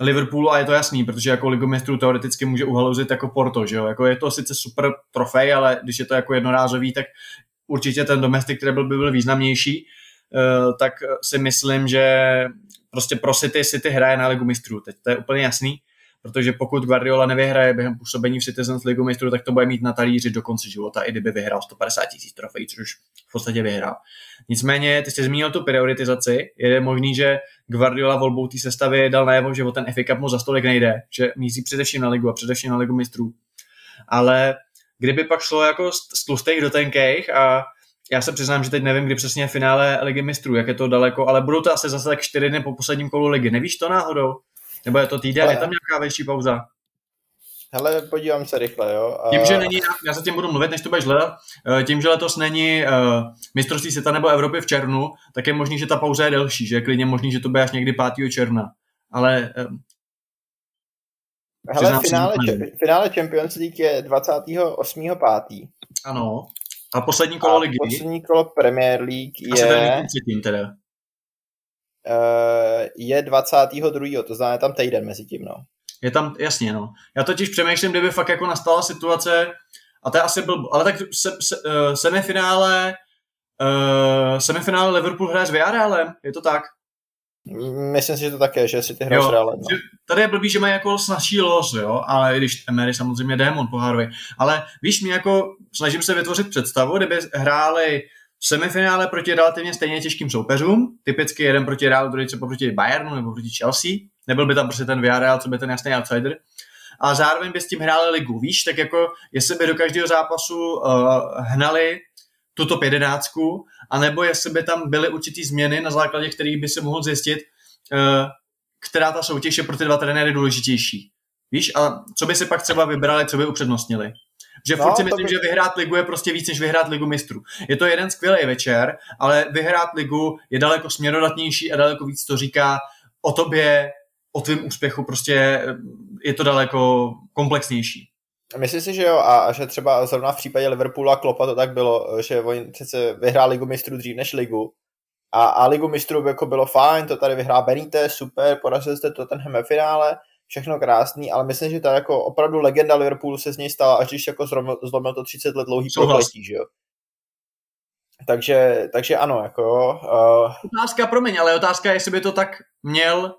[SPEAKER 2] Liverpoolu a je to jasný, protože jako ligu mistrů teoreticky může uhalouzit jako Porto, že jo? Jako je to sice super trofej, ale když je to jako jednorázový, tak určitě ten domestic treble by byl významnější, uh, tak si myslím, že prostě pro City City hraje na ligu mistrů, teď to je úplně jasný protože pokud Guardiola nevyhraje během působení v Citizens League mistru, tak to bude mít na talíři do konce života, i kdyby vyhrál 150 tisíc trofejí, což už v podstatě vyhrál. Nicméně, ty jsi zmínil tu prioritizaci, je možný, že Guardiola volbou té sestavy dal najevo, že o ten FA Cup mu za stolik nejde, že míří především na ligu a především na ligu mistrů. Ale kdyby pak šlo jako z tlustých do tenkých a já se přiznám, že teď nevím, kdy přesně je finále ligy mistrů, jak je to daleko, ale budou to asi zase tak čtyři dny po posledním kolu ligy. Nevíš to náhodou? Nebo je to týden, Ale... je tam nějaká větší pauza?
[SPEAKER 3] Hele, podívám se rychle, jo.
[SPEAKER 2] A... Tím, že není, já se tím budu mluvit, než to budeš hledat, eh, tím, že letos není uh, mistrovství světa nebo Evropy v červnu, tak je možný, že ta pauza je delší, že je klidně možný, že to bude až někdy 5. června. Ale um,
[SPEAKER 3] Hele, finále, finále Champions League je 28.5.
[SPEAKER 2] Ano. A poslední kolo
[SPEAKER 3] a
[SPEAKER 2] ligy?
[SPEAKER 3] poslední kolo Premier League
[SPEAKER 2] je...
[SPEAKER 3] A
[SPEAKER 2] se teda.
[SPEAKER 3] Uh, je 22. to znamená tam týden mezi tím, no.
[SPEAKER 2] Je tam, jasně, no. Já totiž přemýšlím, kdyby fakt jako nastala situace, a to je asi byl, ale tak se, se, uh, semifinále, uh, semifinále Liverpool hraje s Villarrealem, je to tak?
[SPEAKER 3] Myslím si, že to také, že si ty hrají s Realem. No.
[SPEAKER 2] Tady je blbý, že mají jako snažší los, jo, ale i když Emery samozřejmě démon pohárový. Ale víš, mě jako snažím se vytvořit představu, kdyby hráli v semifinále proti relativně stejně těžkým soupeřům, typicky jeden proti Realu, druhý třeba proti Bayernu nebo proti Chelsea, nebyl by tam prostě ten Villarreal, co by ten jasný outsider, a zároveň by s tím hráli ligu, víš, tak jako jestli by do každého zápasu uh, hnali tu top 11, anebo jestli by tam byly určitý změny, na základě kterých by se mohl zjistit, uh, která ta soutěž je pro ty dva trenéry důležitější. Víš, a co by si pak třeba vybrali, co by upřednostnili? Že
[SPEAKER 3] No,
[SPEAKER 2] furt si myslím,
[SPEAKER 3] by-
[SPEAKER 2] že vyhrát ligu je prostě víc, než vyhrát ligu mistrů. Je to jeden skvělý večer, ale vyhrát ligu je daleko směrodatnější a daleko víc to říká o tobě, o tvém úspěchu, prostě eh, je to daleko komplexnější.
[SPEAKER 3] Myslím si, že jo, a že třeba zrovna v případě Liverpoolu a Klopa to tak bylo, že oni přece vyhrál ligu mistrů dřív než ligu. A, a ligu mistrů by jako bylo fajn, to tady vyhrál Benítez, super, porazili jste to ten ve finále, všechno krásný, ale myslím, že ta jako opravdu legenda Liverpoolu se z něj stala, až když jako zlomil, zlomil to 30 let dlouhý prokletí, že jo. Takže, takže ano, jako. Uh,
[SPEAKER 2] Otázka, promiň, ale otázka je, jestli by to tak měl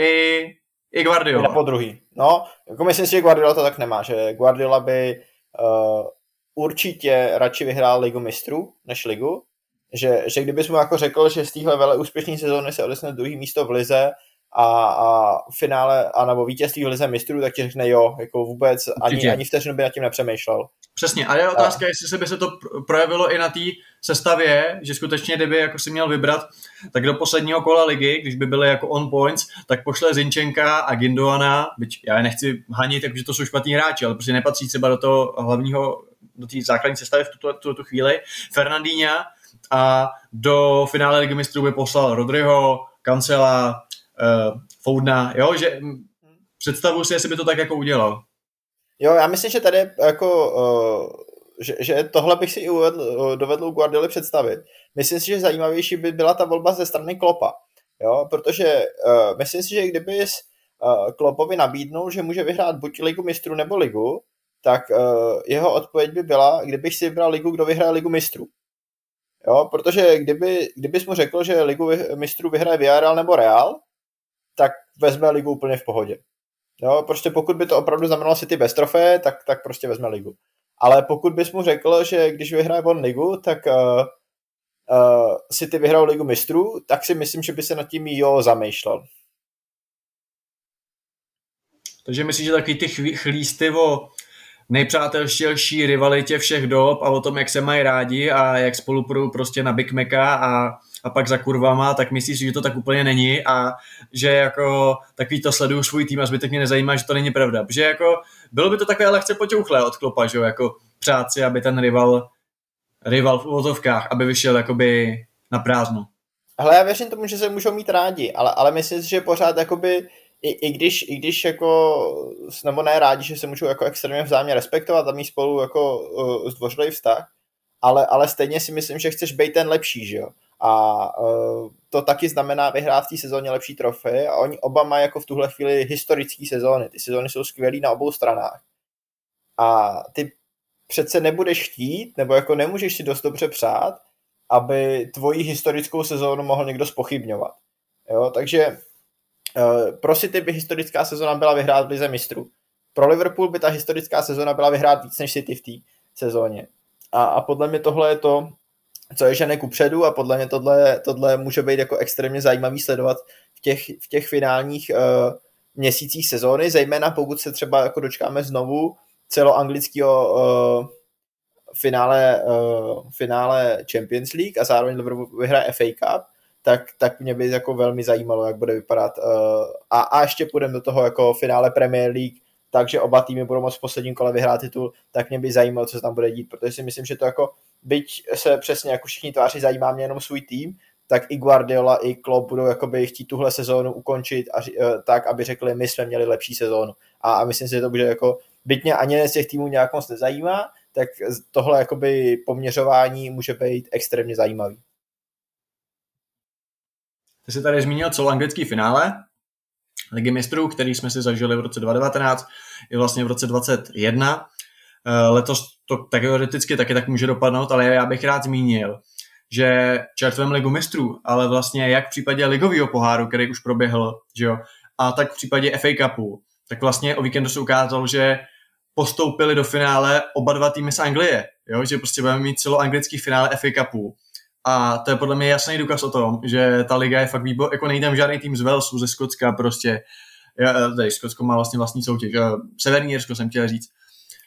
[SPEAKER 2] i, i Guardiola.
[SPEAKER 3] po druhý. No, jako myslím si, že Guardiola to tak nemá, že Guardiola by uh, určitě radši vyhrál ligu mistrů než ligu, že, že kdybys mu jako řekl, že z téhle vele úspěšné sezóny se odesne druhý místo v lize a, a finále, a nebo vítězství v lize mistrů, tak ti řekne jo, jako vůbec ani, ani vteřinu by nad tím nepřemýšlel.
[SPEAKER 2] Přesně, ale je otázka, jestli se by se to pr- projevilo i na té sestavě, že skutečně, kdyby jako si měl vybrat, tak do posledního kola ligy, když by byly jako on points, tak pošle Zinčenka a Gindoana, byť já je nechci hanit, jakože to jsou špatní hráči, ale prostě nepatří třeba do toho hlavního, do té základní sestavy v tuto, tuto tu chvíli, Fernandína a do finále ligy mistrů by poslal Rodryho, Cancela, uh, Foudna, jo, že představuji si, jestli by to tak jako udělal.
[SPEAKER 3] Jo, já myslím, že tady jako, uh, že, že tohle bych si i uvedl, uh, dovedl u Guardioli představit. Myslím si, že zajímavější by byla ta volba ze strany Klopa, jo, protože uh, myslím si, že kdyby uh, Klopovi nabídnul, že může vyhrát buď ligu mistrů nebo ligu, tak uh, jeho odpověď by byla, kdybych si vybral ligu, kdo vyhraje ligu mistrů. Jo, protože kdyby, kdybys mu řekl, že ligu mistrů vyhraje Villarreal nebo Real, tak vezme ligu úplně v pohodě. Jo, prostě pokud by to opravdu znamenalo City bez trofeje, tak, tak prostě vezme ligu. Ale pokud bys mu řekl, že když vyhraje on ligu, tak uh, uh, City vyhrál ligu mistrů, tak si myslím, že by se nad tím jo zamýšlel.
[SPEAKER 2] Takže myslíš, že takový ty chlísty o nejpřátelštější rivalitě všech dob a o tom, jak se mají rádi a jak spolupracují prostě na Big Maca a, a pak za kurvama, tak myslíš, že to tak úplně není a že jako takový to sleduju svůj tým a zbytek mě nezajímá, že to není pravda. Protože jako bylo by to takové lehce poťouchlé od klopa, že jo, jako přát si, aby ten rival, rival v uvozovkách, aby vyšel jakoby na prázdno.
[SPEAKER 3] Hele, já věřím tomu, že se můžou mít rádi, ale, ale myslím si, že pořád jakoby, i, i, když, i když jako, nebo ne rádi, že se můžou jako extrémně vzájemně respektovat a mít spolu jako uh, zdvořilý vztah, ale, ale stejně si myslím, že chceš být ten lepší, že jo. A uh, to taky znamená vyhrát v té sezóně lepší trofej a oni oba mají jako v tuhle chvíli historické sezóny. Ty sezóny jsou skvělé na obou stranách. A ty přece nebudeš chtít, nebo jako nemůžeš si dost dobře přát, aby tvoji historickou sezónu mohl někdo spochybňovat. Jo, takže uh, pro City by historická sezóna byla vyhrát v Lize mistrů. Pro Liverpool by ta historická sezóna byla vyhrát víc než City v té sezóně. A, a podle mě tohle je to, co je žene kupředu a podle mě tohle, tohle může být jako extrémně zajímavý sledovat v těch, v těch finálních uh, měsících sezóny, zejména pokud se třeba jako dočkáme znovu celoanglického uh, finále, uh, finále Champions League a zároveň Liverpool vyhraje FA Cup, tak, tak mě by jako velmi zajímalo, jak bude vypadat. Uh, a, a ještě půjdeme do toho jako finále Premier League, takže oba týmy budou moct v posledním kole vyhrát titul, tak mě by zajímalo, co se tam bude dít, protože si myslím, že to jako, byť se přesně jako všichni tváří zajímá mě jenom svůj tým, tak i Guardiola, i Klopp budou jakoby chtít tuhle sezónu ukončit a, uh, tak, aby řekli, my jsme měli lepší sezónu. A, a myslím si, že to bude jako, byť mě ani z těch týmů nějak moc nezajímá, tak tohle jakoby poměřování může být extrémně zajímavý.
[SPEAKER 2] Ty jsi tady zmínil celoanglický finále. Ligy mistrů, který jsme si zažili v roce 2019, i vlastně v roce 2021. Eh, letos to teoreticky taky tak může dopadnout, ale já bych rád zmínil, že čertvem ligu mistrů, ale vlastně jak v případě ligového poháru, který už proběhl, že jo, a tak v případě FA Cupu, tak vlastně o víkendu se ukázalo, že postoupili do finále oba dva týmy z Anglie, jo? že prostě budeme mít celoanglický finále FA Cupu. A to je podle mě jasný důkaz o tom, že ta liga je fakt výbor, jako nejde tam žádný tým z Walesu, ze Skotska prostě, tady Skotsko má vlastně vlastní soutěž, Severní Jirsko jsem chtěl říct.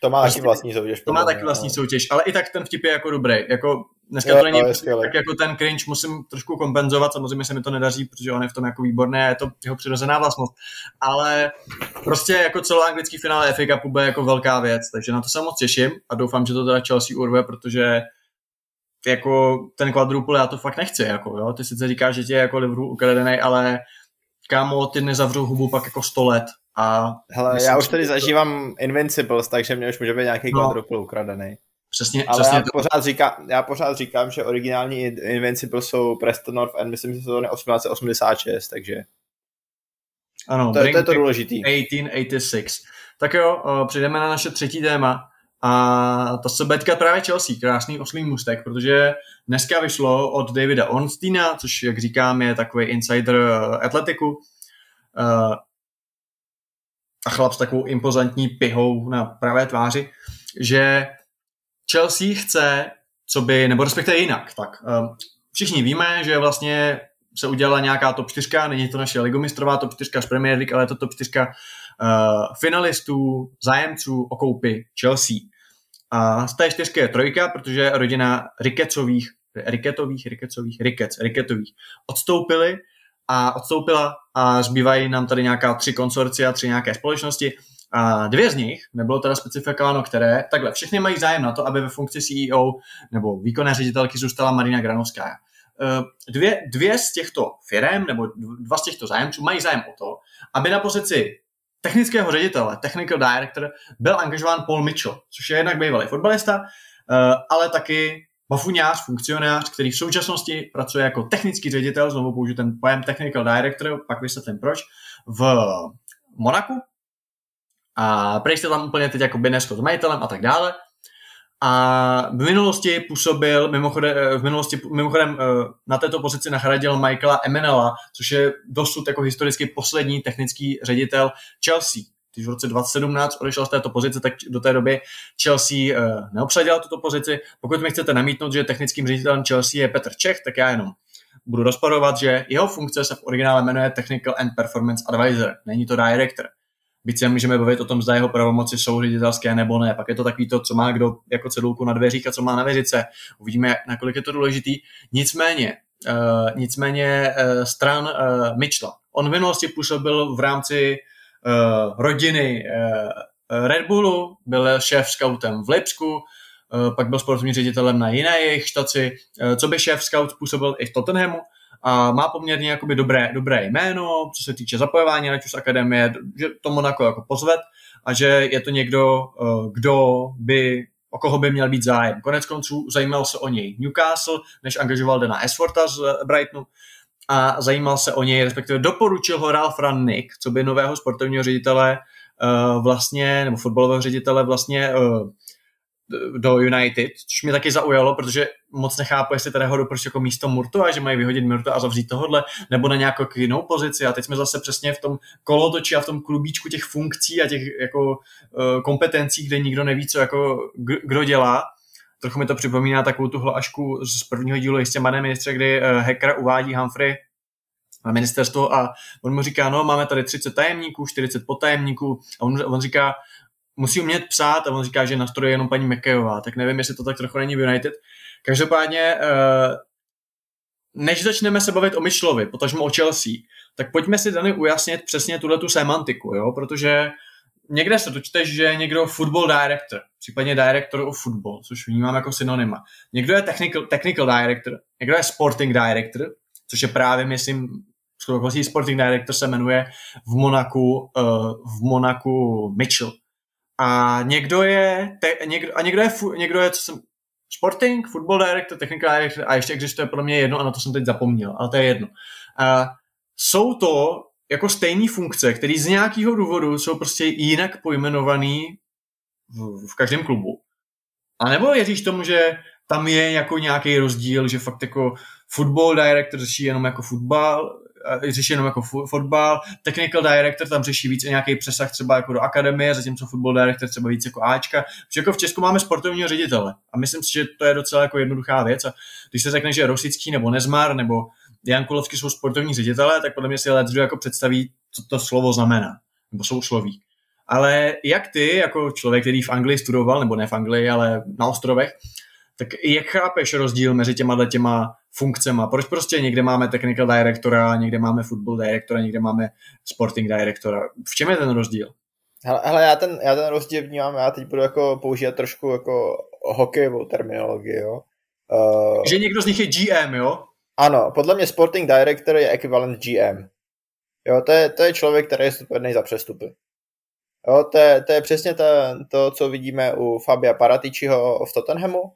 [SPEAKER 3] To má taky vlastní soutěž.
[SPEAKER 2] To má taky vlastní soutěž, ale i tak ten vtip je jako dobrý. Jako dneska jo, to není tak jako ten cringe musím trošku kompenzovat, samozřejmě se mi to nedaří, protože on je v tom jako výborný a je to jeho přirozená vlastnost. Ale prostě jako celoanglický finále FA Cupu bude jako velká věc, takže na to se moc těším a doufám, že to teda Chelsea urve, protože jako ten quadruple já to fakt nechci, jako jo. Ty sice říkáš, že tě je jako Liverpool ukradený, ale kámo, ty nezavřou hubu pak jako 100 let a...
[SPEAKER 3] Hele, já už tady zažívám Invincibles, takže mě už může být nějaký no. ukradený.
[SPEAKER 2] Přesně,
[SPEAKER 3] Ale
[SPEAKER 2] přesně
[SPEAKER 3] já,
[SPEAKER 2] to.
[SPEAKER 3] pořád říkám, já pořád říkám, že originální Invincible jsou Preston North End, myslím, že to je 1886, takže
[SPEAKER 2] ano,
[SPEAKER 3] to, je, to je to důležitý.
[SPEAKER 2] 1886. Tak jo, přijdeme na naše třetí téma a to se bude právě Chelsea, krásný oslý mustek, protože dneska vyšlo od Davida Ornsteina, což jak říkám je takový insider eh, atletiku, uh, a chlap s takovou impozantní pihou na pravé tváři, že Chelsea chce, co by, nebo respektive jinak, tak um, všichni víme, že vlastně se udělala nějaká top 4, není to naše ligomistrová top 4 z Premier League, ale je to top 4 uh, finalistů, zájemců o koupy Chelsea. A z té čtyřky je trojka, protože rodina Rikecových, Riketových, Rikecových, Rikec, Riketových odstoupili a odstoupila a zbývají nám tady nějaká tři konsorcia, tři nějaké společnosti. A dvě z nich, nebylo teda specifikováno které, takhle, všechny mají zájem na to, aby ve funkci CEO nebo výkonné ředitelky zůstala Marina Granovská. Dvě, dvě z těchto firm nebo dva z těchto zájemců mají zájem o to, aby na pozici technického ředitele, technical director, byl angažován Paul Mitchell, což je jednak bývalý fotbalista, ale taky bafuňář, funkcionář, který v současnosti pracuje jako technický ředitel, znovu použiju ten pojem technical director, pak vysvětlím proč, v Monaku. A prej tam úplně teď jako Binesko s majitelem a tak dále. A v minulosti působil, mimochodem, v minulosti, mimochodem na této pozici nahradil Michaela Emenela, což je dosud jako historicky poslední technický ředitel Chelsea když v roce 2017 odešel z této pozice, tak do té doby Chelsea uh, neobsadila tuto pozici. Pokud mi chcete namítnout, že technickým ředitelem Chelsea je Petr Čech, tak já jenom budu rozporovat, že jeho funkce se v originále jmenuje Technical and Performance Advisor, není to director. Byť se můžeme bavit o tom, zda jeho pravomoci jsou ředitelské nebo ne. Pak je to takový to, co má kdo jako cedulku na dveřích a co má na věřice. Uvidíme, nakolik je to důležitý. Nicméně, uh, nicméně uh, stran uh, Mitchella. On v minulosti působil v rámci uh, rodiny uh, Red Bullu, byl šéf scoutem v Lipsku, uh, pak byl sportovním ředitelem na jiné jejich štaci, uh, co by šéf scout působil i v Tottenhamu a má poměrně jakoby dobré, dobré jméno, co se týče zapojování ať už z akademie, že to Monaco jako pozvet a že je to někdo, uh, kdo by o koho by měl být zájem. Konec konců zajímal se o něj Newcastle, než angažoval Dana Esforta z Brightonu a zajímal se o něj, respektive doporučil ho Ralph Rannick, co by nového sportovního ředitele uh, vlastně, nebo fotbalového ředitele vlastně do United, což mě taky zaujalo, protože moc nechápu, jestli teda ho doporučil jako místo Murtu a že mají vyhodit Murtu a zavřít tohle, nebo na nějakou jinou pozici. A teď jsme zase přesně v tom kolotoči a v tom klubíčku těch funkcí a těch jako uh, kompetencí, kde nikdo neví, co jako kdo dělá. Trochu mi to připomíná takovou tu hlašku z prvního dílu jistě, pane ministře, kdy uh, hacker uvádí Humphrey na ministerstvo a on mu říká, no máme tady 30 tajemníků, 40 potajemníků a on, on říká, musí umět psát a on říká, že na stroji jenom paní McKayová, tak nevím, jestli to tak trochu není v United. Každopádně, uh, než začneme se bavit o Mitchellovi, potažmo o Chelsea, tak pojďme si Dany ujasnit přesně tuhle tu semantiku, jo? protože někde se dočteš, že je někdo football director, případně director of football, což vnímám jako synonyma. Někdo je technical, technical director, někdo je sporting director, což je právě, myslím, sporting director se jmenuje v Monaku, uh, v Monaku Mitchell. A někdo je, te, někdo, a někdo je, někdo je, co jsem, sporting, football director, technical director a ještě existuje pro mě jedno, a na to jsem teď zapomněl, ale to je jedno. Uh, jsou to jako stejné funkce, které z nějakého důvodu jsou prostě jinak pojmenovaný v, v každém klubu. A nebo věříš tomu, že tam je jako nějaký rozdíl, že fakt jako football director řeší jenom jako fotbal, řeší jenom jako fotbal, technical director tam řeší víc nějaký přesah třeba jako do akademie, zatímco football director třeba víc jako Ačka. Protože jako v Česku máme sportovního ředitele a myslím si, že to je docela jako jednoduchá věc a když se řekne, že Rosický nebo Nezmar nebo Jan Kulovský jsou sportovní ředitelé, tak podle mě si let jako představí, co to slovo znamená, nebo jsou sloví. Ale jak ty, jako člověk, který v Anglii studoval, nebo ne v Anglii, ale na ostrovech, tak jak chápeš rozdíl mezi těma těma funkcema? Proč prostě někde máme technical directora, někde máme football directora, někde máme sporting directora? V čem je ten rozdíl?
[SPEAKER 3] Hele, hele já, ten, já ten rozdíl vnímám, já teď budu jako používat trošku jako hokejovou terminologii, jo.
[SPEAKER 2] Uh, že někdo z nich je GM, jo?
[SPEAKER 3] Ano, podle mě sporting director je ekvivalent GM. Jo, to je, to je člověk, který je zodpovědný za přestupy. Jo, to, je, to je přesně to, to, co vidíme u Fabia Paratičiho v Tottenhamu.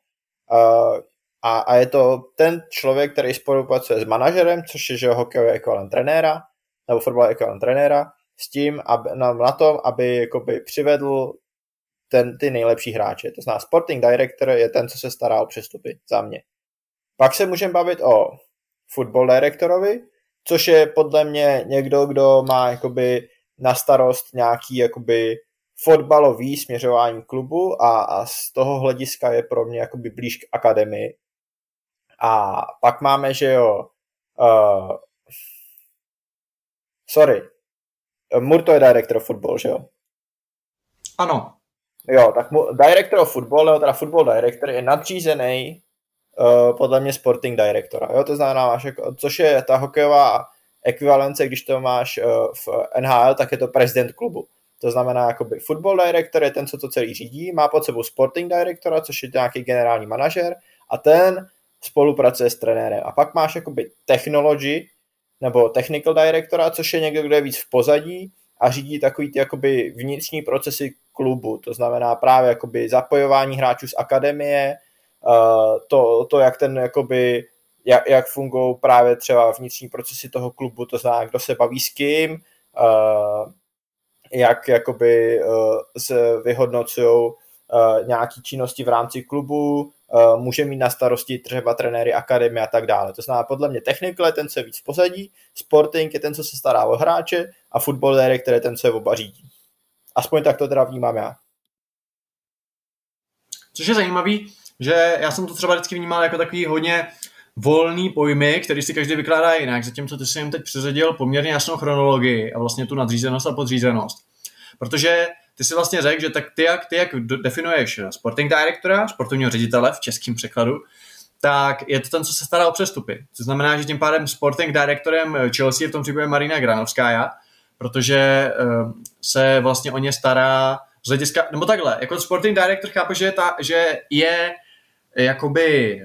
[SPEAKER 3] Uh, a, a je to ten člověk, který spolupracuje s manažerem, což je, že hokejový ekvivalent trenéra, nebo fotbalový ekvivalent trenéra, s tím, aby, na, na tom, aby jakoby přivedl ten, ty nejlepší hráče. To znamená, sporting director je ten, co se stará o přestupy za mě. Pak se můžeme bavit o football directorovi, což je podle mě někdo, kdo má jakoby na starost nějaký jakoby fotbalový směřování klubu a, a z toho hlediska je pro mě jakoby blíž k akademii. A pak máme, že jo, uh, sorry, Murto je director of football, že jo?
[SPEAKER 2] Ano.
[SPEAKER 3] Jo, tak mu, director of football, nebo teda football director je nadřízený uh, podle mě sporting directora. Jo, to znamená, máš jako, což je ta hokejová ekvivalence, když to máš uh, v NHL, tak je to prezident klubu. To znamená, jakoby football director je ten, co to celý řídí, má pod sebou sporting directora, což je nějaký generální manažer a ten spolupracuje s trenérem. A pak máš jakoby technology nebo technical directora, což je někdo, kdo je víc v pozadí a řídí takový ty jakoby vnitřní procesy klubu. To znamená právě jakoby zapojování hráčů z akademie, uh, to, to, jak ten jakoby jak, jak fungují právě třeba vnitřní procesy toho klubu, to znamená, kdo se baví s kým, uh, jak jakoby uh, se vyhodnocují uh, nějaké činnosti v rámci klubu, uh, může mít na starosti třeba trenéry akademie a tak dále. To znamená, podle mě technikl je ten, co je víc pozadí, sporting je ten, co se stará o hráče a football je ten, co je oba řídí. Aspoň tak to teda vnímám já.
[SPEAKER 2] Což je zajímavý, že já jsem to třeba vždycky vnímal jako takový hodně volný pojmy, který si každý vykládá jinak, zatímco ty si jim teď přiřadil poměrně jasnou chronologii a vlastně tu nadřízenost a podřízenost. Protože ty si vlastně řekl, že tak ty jak, ty jak definuješ sporting directora, sportovního ředitele v českém překladu, tak je to ten, co se stará o přestupy. To znamená, že tím pádem sporting directorem Chelsea je v tom případě Marina Granovská, protože uh, se vlastně o ně stará z hlediska, nebo takhle, jako sporting director chápe, že, ta, že je jakoby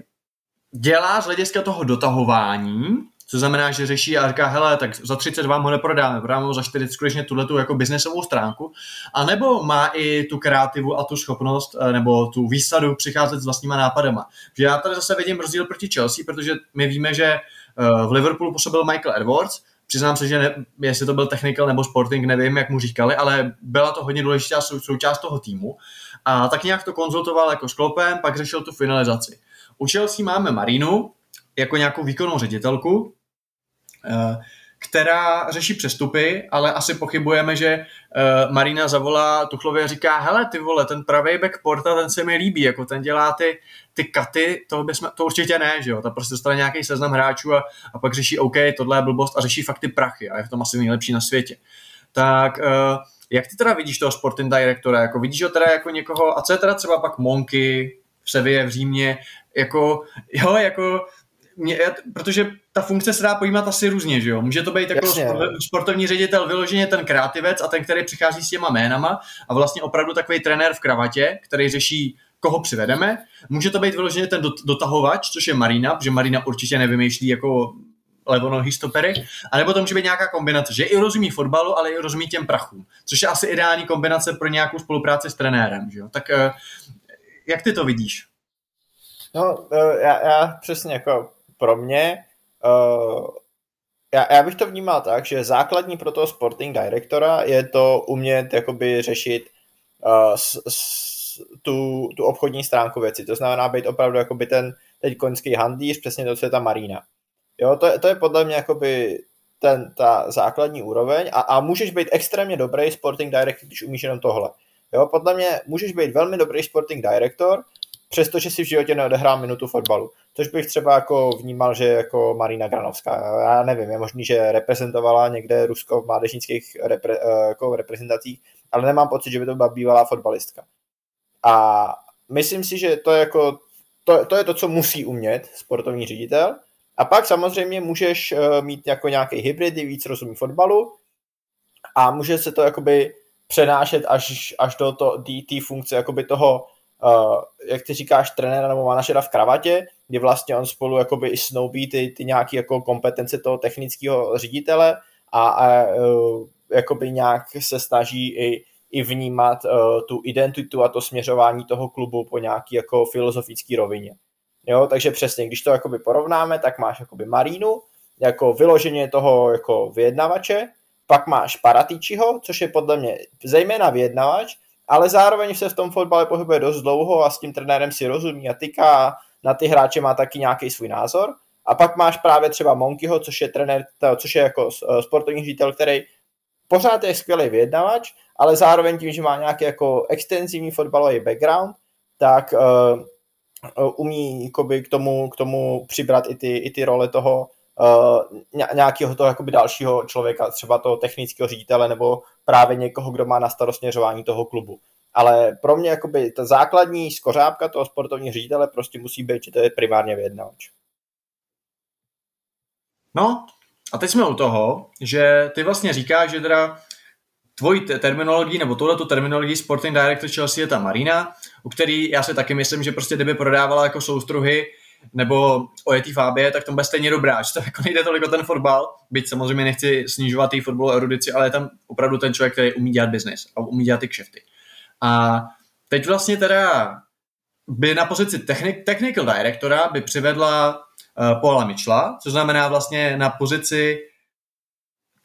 [SPEAKER 2] dělá z hlediska toho dotahování, co znamená, že řeší a říká, hele, tak za 30 vám ho neprodáme, prodáme ho za 40 skutečně tuhle tu jako biznesovou stránku, a nebo má i tu kreativu a tu schopnost, eh, nebo tu výsadu přicházet s vlastníma nápadama. Že já tady zase vidím rozdíl proti Chelsea, protože my víme, že eh, v Liverpoolu působil Michael Edwards, Přiznám se, že ne, jestli to byl technical nebo sporting, nevím, jak mu říkali, ale byla to hodně důležitá sou, součást toho týmu. A tak nějak to konzultoval jako s Klopem, pak řešil tu finalizaci. U Chelsea máme Marinu jako nějakou výkonnou ředitelku, eh, která řeší přestupy, ale asi pochybujeme, že uh, Marina zavolá Tuchlově a říká, hele ty vole, ten pravý back Porta, ten se mi líbí, jako ten dělá ty, ty katy, to, bysme, to určitě ne, že jo, ta prostě dostane nějaký seznam hráčů a, a pak řeší, OK, tohle je blbost a řeší fakt ty prachy a je v tom asi nejlepší na světě. Tak uh, jak ty teda vidíš toho sporting directora, jako vidíš ho teda jako někoho, a co je teda třeba pak Monky v Sevě, v Římě, jako, jo, jako mě, protože ta funkce se dá pojímat asi různě, že jo? Může to být jako Jasně. sportovní ředitel vyloženě ten kreativec a ten, který přichází s těma jménama a vlastně opravdu takový trenér v kravatě, který řeší, koho přivedeme. Může to být vyloženě ten dotahovač, což je Marina, protože Marina určitě nevymýšlí jako levonohý stopery, anebo to může být nějaká kombinace, že i rozumí fotbalu, ale i rozumí těm prachům, což je asi ideální kombinace pro nějakou spolupráci s trenérem, že jo? Tak eh, jak ty to vidíš?
[SPEAKER 3] No, eh, já, já přesně jako pro mě, uh, já, já bych to vnímal tak, že základní pro toho sporting directora je to umět jakoby řešit uh, s, s, tu, tu obchodní stránku věci. To znamená být opravdu jakoby ten teď koňský handlíř, přesně to, co je ta Marina. Jo, to, to je podle mě jakoby ten, ta základní úroveň a, a můžeš být extrémně dobrý sporting director, když umíš jenom tohle. Jo, podle mě můžeš být velmi dobrý sporting director, přestože si v životě neodehrál minutu fotbalu. Což bych třeba jako vnímal, že jako Marina Granovská. Já nevím, je možný, že reprezentovala někde Rusko v mládežnických repre, eh, jako reprezentacích, ale nemám pocit, že by to byla bývalá fotbalistka. A myslím si, že to je jako to, to je to, co musí umět sportovní ředitel. A pak samozřejmě můžeš uh, mít jako nějaký hybrid, víc rozumí fotbalu a může se to jakoby přenášet až, až do té funkce jakoby toho, uh, jak ty říkáš, trenéra nebo manažera v kravatě, kdy vlastně on spolu jakoby i snoubí ty, ty nějaké jako kompetence toho technického ředitele a, a uh, jakoby nějak se snaží i i vnímat uh, tu identitu a to směřování toho klubu po nějaký jako filozofický rovině. Jo, takže přesně, když to jakoby porovnáme, tak máš jakoby Marínu, jako vyloženě toho jako vyjednavače, pak máš Paratičiho, což je podle mě zejména vyjednavač, ale zároveň se v tom fotbale pohybuje dost dlouho a s tím trenérem si rozumí a tyká, na ty hráče má taky nějaký svůj názor. A pak máš právě třeba Monkyho, což je trenér, což je jako eh, sportovní ředitel, který pořád je skvělý vyjednavač, ale zároveň tím, že má nějaký jako extenzivní fotbalový background, tak uh, umí k, tomu, k tomu přibrat i ty, i ty role toho uh, nějakého toho jakoby dalšího člověka, třeba toho technického ředitele nebo právě někoho, kdo má na starost směřování toho klubu. Ale pro mě jakoby ta základní skořápka toho sportovního ředitele prostě musí být, že to je primárně vyjednavač.
[SPEAKER 2] No, a teď jsme u toho, že ty vlastně říkáš, že teda tvojí terminologii, nebo tohleto terminologii Sporting Director Chelsea je ta Marina, u který já si taky myslím, že prostě kdyby prodávala jako soustruhy nebo ojetý fábie, tak to bude stejně dobrá, že to jako nejde toliko ten fotbal, byť samozřejmě nechci snižovat tý fotbal erudici, ale je tam opravdu ten člověk, který umí dělat biznis a umí dělat ty kšefty. A teď vlastně teda by na pozici technical directora by přivedla uh, Paula Mitchella, což znamená vlastně na pozici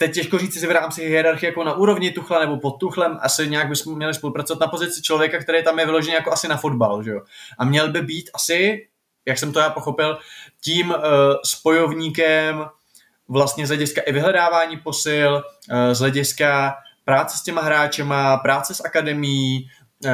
[SPEAKER 2] teď těžko říct si v rámci hierarchie jako na úrovni Tuchla nebo pod Tuchlem, asi nějak bychom měli spolupracovat na pozici člověka, který tam je vyložený jako asi na fotbal, že jo. A měl by být asi, jak jsem to já pochopil, tím uh, spojovníkem vlastně z hlediska i vyhledávání posil, uh, z hlediska práce s těma hráčema, práce s akademií, uh,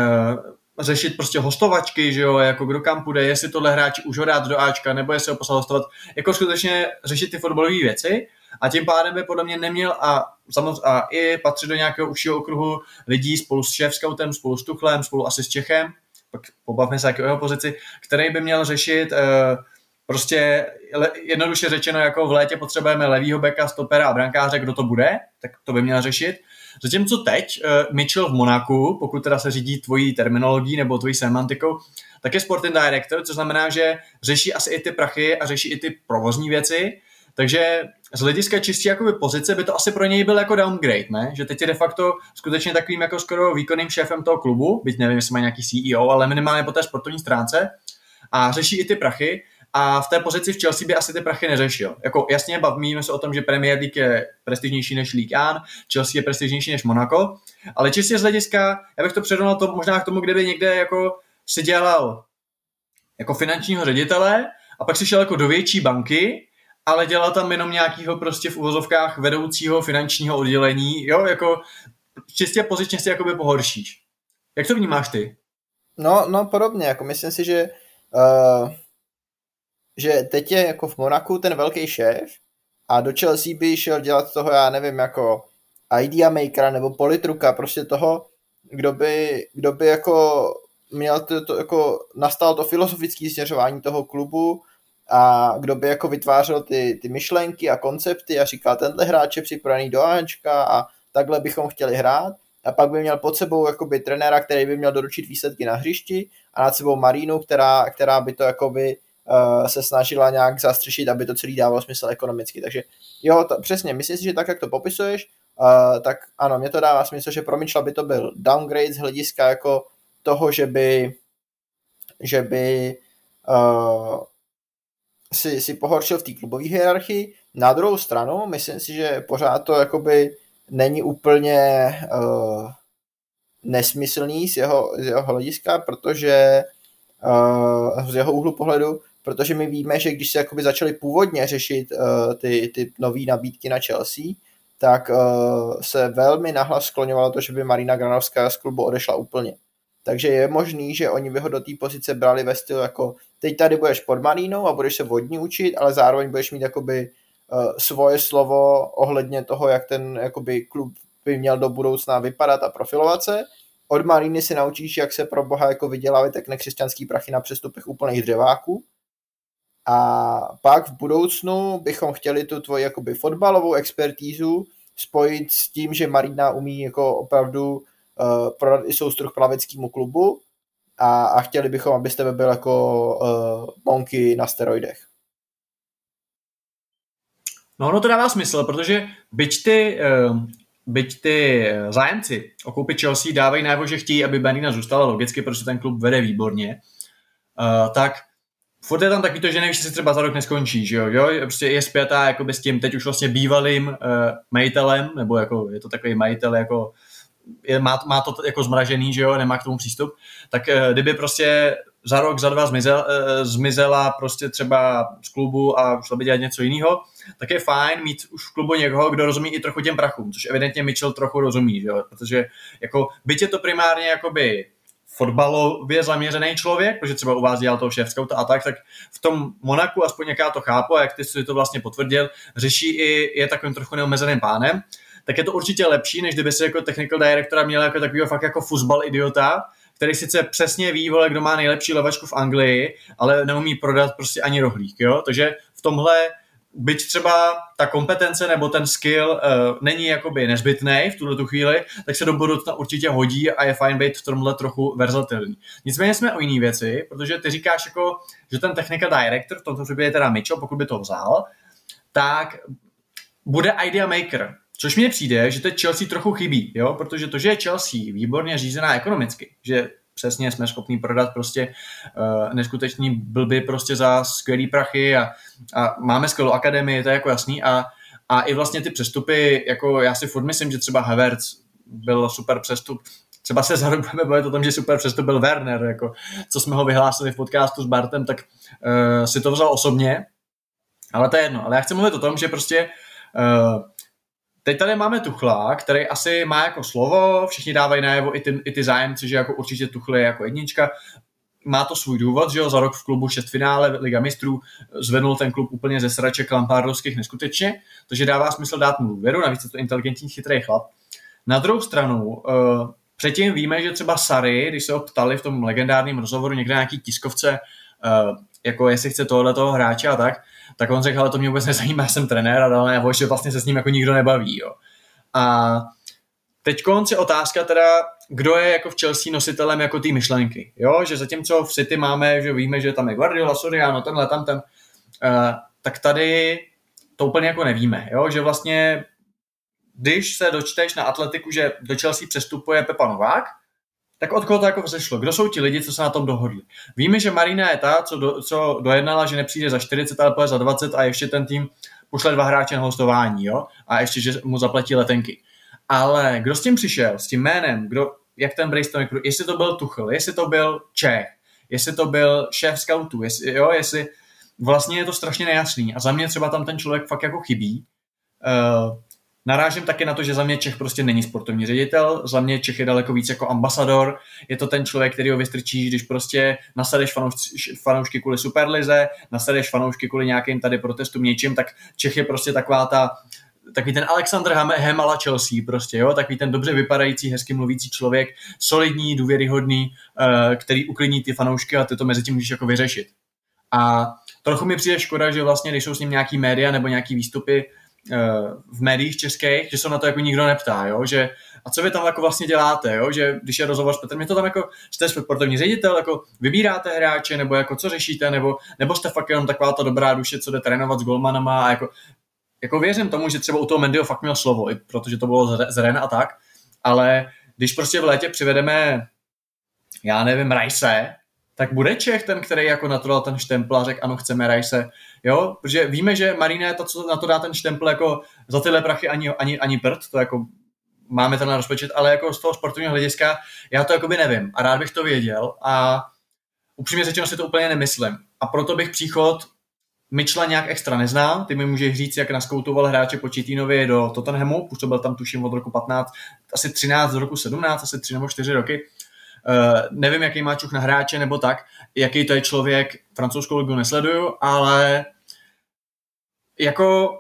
[SPEAKER 2] řešit prostě hostovačky, že jo, jako kdo kam půjde, jestli tohle hráč už ho dát do Ačka, nebo jestli ho poslat hostovat, jako skutečně řešit ty fotbalové věci a tím pádem by podle mě neměl a, samozřejmě, a i patřit do nějakého užšího okruhu lidí spolu s šéf spolu s Tuchlem, spolu asi s Čechem, pak pobavme se o jeho pozici, který by měl řešit uh, prostě jednoduše řečeno, jako v létě potřebujeme levýho beka, stopera a brankáře, kdo to bude, tak to by měl řešit. Zatímco teď uh, Mitchell v Monaku, pokud teda se řídí tvojí terminologií nebo tvojí semantikou, tak je sporting director, což znamená, že řeší asi i ty prachy a řeší i ty provozní věci, takže z hlediska čistě jakoby pozice by to asi pro něj byl jako downgrade, ne? Že teď je de facto skutečně takovým jako skoro výkonným šéfem toho klubu, byť nevím, jestli má nějaký CEO, ale minimálně po té sportovní stránce a řeší i ty prachy a v té pozici v Chelsea by asi ty prachy neřešil. Jako jasně bavíme se o tom, že Premier League je prestižnější než League One, Chelsea je prestižnější než Monaco, ale čistě z hlediska, já bych to předonal to možná k tomu, kde by někde jako si dělal jako finančního ředitele a pak si šel jako do větší banky ale dělal tam jenom nějakýho prostě v uvozovkách vedoucího finančního oddělení, jo, jako čistě pozičně si jakoby pohoršíš. Jak to vnímáš ty?
[SPEAKER 3] No, no podobně, jako myslím si, že uh, že teď je jako v Monaku ten velký šéf a do Chelsea by šel dělat toho, já nevím, jako idea makera nebo politruka, prostě toho, kdo by, kdo by jako měl to, to jako nastal to filozofické směřování toho klubu, a kdo by jako vytvářel ty, ty myšlenky a koncepty a říkal, tenhle hráč je připravený do Ačka a takhle bychom chtěli hrát a pak by měl pod sebou jakoby trenéra, který by měl doručit výsledky na hřišti a nad sebou Marínu, která, která by to jakoby uh, se snažila nějak zastřešit, aby to celý dávalo smysl ekonomicky. Takže jo, to, přesně, myslím si, že tak, jak to popisuješ, uh, tak ano, mě to dává smysl, že pro by to byl downgrade z hlediska jako toho, že by že by uh, si, si pohoršil v té klubové hierarchii, Na druhou stranu, myslím si, že pořád to jakoby není úplně uh, nesmyslný z jeho, z jeho hlediska, protože uh, z jeho úhlu pohledu, protože my víme, že když se jakoby začali původně řešit uh, ty, ty nové nabídky na Chelsea, tak uh, se velmi nahlas skloňovalo to, že by Marina Granovská z klubu odešla úplně. Takže je možný, že oni by ho do té pozice brali ve stylu jako teď tady budeš pod Marínou a budeš se vodní učit, ale zároveň budeš mít jakoby uh, svoje slovo ohledně toho, jak ten jakoby klub by měl do budoucna vypadat a profilovat se. Od Maríny si naučíš, jak se pro boha jako vydělávat tak nekřesťanský prachy na přestupech úplných dřeváků. A pak v budoucnu bychom chtěli tu tvoji jakoby fotbalovou expertízu spojit s tím, že Marina umí jako opravdu uh, prodat i soustruh plaveckému klubu a, a chtěli bychom, abyste byl jako uh, bonky na steroidech.
[SPEAKER 2] No, no to dává smysl, protože byť ty, uh, byť ty zájemci o koupi Chelsea dávají najevo, že chtějí, aby Benina zůstala logicky, protože ten klub vede výborně, uh, tak furt je tam taky to, že nevíš, jestli třeba za rok neskončí, že jo, jo? prostě je zpětá jako s tím teď už vlastně bývalým uh, majitelem, nebo jako je to takový majitel jako je, má, má to jako zmražený, že jo, nemá k tomu přístup, tak uh, kdyby prostě za rok, za dva zmizel, uh, zmizela prostě třeba z klubu a šla by dělat něco jiného, tak je fajn mít už v klubu někoho, kdo rozumí i trochu těm prachům, což evidentně Mitchell trochu rozumí, že jo? protože jako byť je to primárně jakoby fotbalově zaměřený člověk, protože třeba u vás dělal toho šéf a tak, tak v tom Monaku, aspoň jak já to chápu a jak ty si to vlastně potvrdil, řeší i, je takovým trochu neomezeným pánem, tak je to určitě lepší, než kdyby si jako technical directora měl jako takového fakt jako fuzbal idiota, který sice přesně ví, vole, kdo má nejlepší levačku v Anglii, ale neumí prodat prostě ani rohlík, jo? Takže v tomhle byť třeba ta kompetence nebo ten skill uh, není jakoby nezbytný v tuhle tu chvíli, tak se do budoucna určitě hodí a je fajn být v tomhle trochu verzatilní. Nicméně jsme o jiné věci, protože ty říkáš jako, že ten technika director, v tomto případě teda Mitchell, pokud by to vzal, tak bude idea maker, Což mně přijde, že teď Chelsea trochu chybí, jo? protože to, že je Chelsea výborně řízená ekonomicky, že přesně jsme schopni prodat prostě uh, neskutečný blby prostě za skvělý prachy a, a máme skvělou akademii, to je jako jasný a, a i vlastně ty přestupy, jako já si furt myslím, že třeba Havertz byl super přestup, třeba se za bavit o tom, že super přestup byl Werner, jako, co jsme ho vyhlásili v podcastu s Bartem, tak uh, si to vzal osobně, ale to je jedno. Ale já chci mluvit o tom, že prostě uh, Teď tady máme Tuchla, který asi má jako slovo, všichni dávají najevo i ty, i ty zájemci, že jako určitě Tuchl je jako jednička. Má to svůj důvod, že jo, za rok v klubu šest finále Liga mistrů zvednul ten klub úplně ze sraček Lampardovských neskutečně, takže dává smysl dát mu důvěru, navíc je to inteligentní, chytrý chlap. Na druhou stranu, uh, předtím víme, že třeba Sary, když se ho ptali v tom legendárním rozhovoru někde na nějaký tiskovce, uh, jako jestli chce tohle toho hráče a tak, tak on řekl, ale to mě vůbec nezajímá, já jsem trenér a najevo, že vlastně se s ním jako nikdo nebaví. Jo. A teď je otázka teda, kdo je jako v Chelsea nositelem jako té myšlenky. Jo? Že zatímco v City máme, že víme, že tam je Guardiola, Soriano, tenhle, tam ten, uh, tak tady to úplně jako nevíme. Jo? Že vlastně když se dočteš na atletiku, že do Chelsea přestupuje Pepa Novák, tak od koho to jako vzešlo? Kdo jsou ti lidi, co se na tom dohodli? Víme, že Marina je ta, co, do, co dojednala, že nepřijde za 40, ale za 20 a ještě ten tým pošle dva hráče na hostování, jo? A ještě, že mu zaplatí letenky. Ale kdo s tím přišel, s tím jménem, kdo, jak ten brainstorm, jestli to byl Tuchl, jestli to byl Čech, jestli to byl šéf scoutů, jestli, jo, jestli vlastně je to strašně nejasný a za mě třeba tam ten člověk fakt jako chybí. Uh, Narážím taky na to, že za mě Čech prostě není sportovní ředitel, za mě Čech je daleko víc jako ambasador, je to ten člověk, který ho vystrčí, když prostě nasadeš fanoušky, fanoušky kvůli Superlize, nasadeš fanoušky kvůli nějakým tady protestům něčím, tak Čech je prostě taková ta, takový ten Alexander Hemala Chelsea prostě, jo, takový ten dobře vypadající, hezky mluvící člověk, solidní, důvěryhodný, uh, který uklidní ty fanoušky a ty to mezi tím můžeš jako vyřešit. A trochu mi přijde škoda, že vlastně, když jsou s ním nějaký média nebo nějaký výstupy, Eh, v médiích českých, že se na to jako nikdo neptá, jo? že a co vy tam jako vlastně děláte, jo? že když je rozhovor s Petrem, je to tam jako, jste sportovní ředitel, jako vybíráte hráče, nebo jako co řešíte, nebo, nebo jste fakt jenom taková ta dobrá duše, co jde trénovat s golmanama a jako, jako věřím tomu, že třeba u toho Mendyho fakt měl slovo, i protože to bylo z Ren a tak, ale když prostě v létě přivedeme, já nevím, Rajse, tak bude Čech ten, který jako na to dal ten štempl a řekl, ano, chceme Rajse, jo, protože víme, že Marina je to, co na to dá ten štempl, jako za tyhle prachy ani, ani, ani prd, to jako máme ten rozpočet, ale jako z toho sportovního hlediska já to jakoby nevím a rád bych to věděl a upřímně řečeno si to úplně nemyslím. A proto bych příchod Mitchella nějak extra neznám, ty mi můžeš říct, jak naskoutoval hráče po Četínovi do Tottenhamu, působil tam tuším od roku 15, asi 13 do roku 17, asi 3 nebo 4 roky. Uh, nevím, jaký má čuch na hráče nebo tak, jaký to je člověk, francouzskou ligu nesleduju, ale jako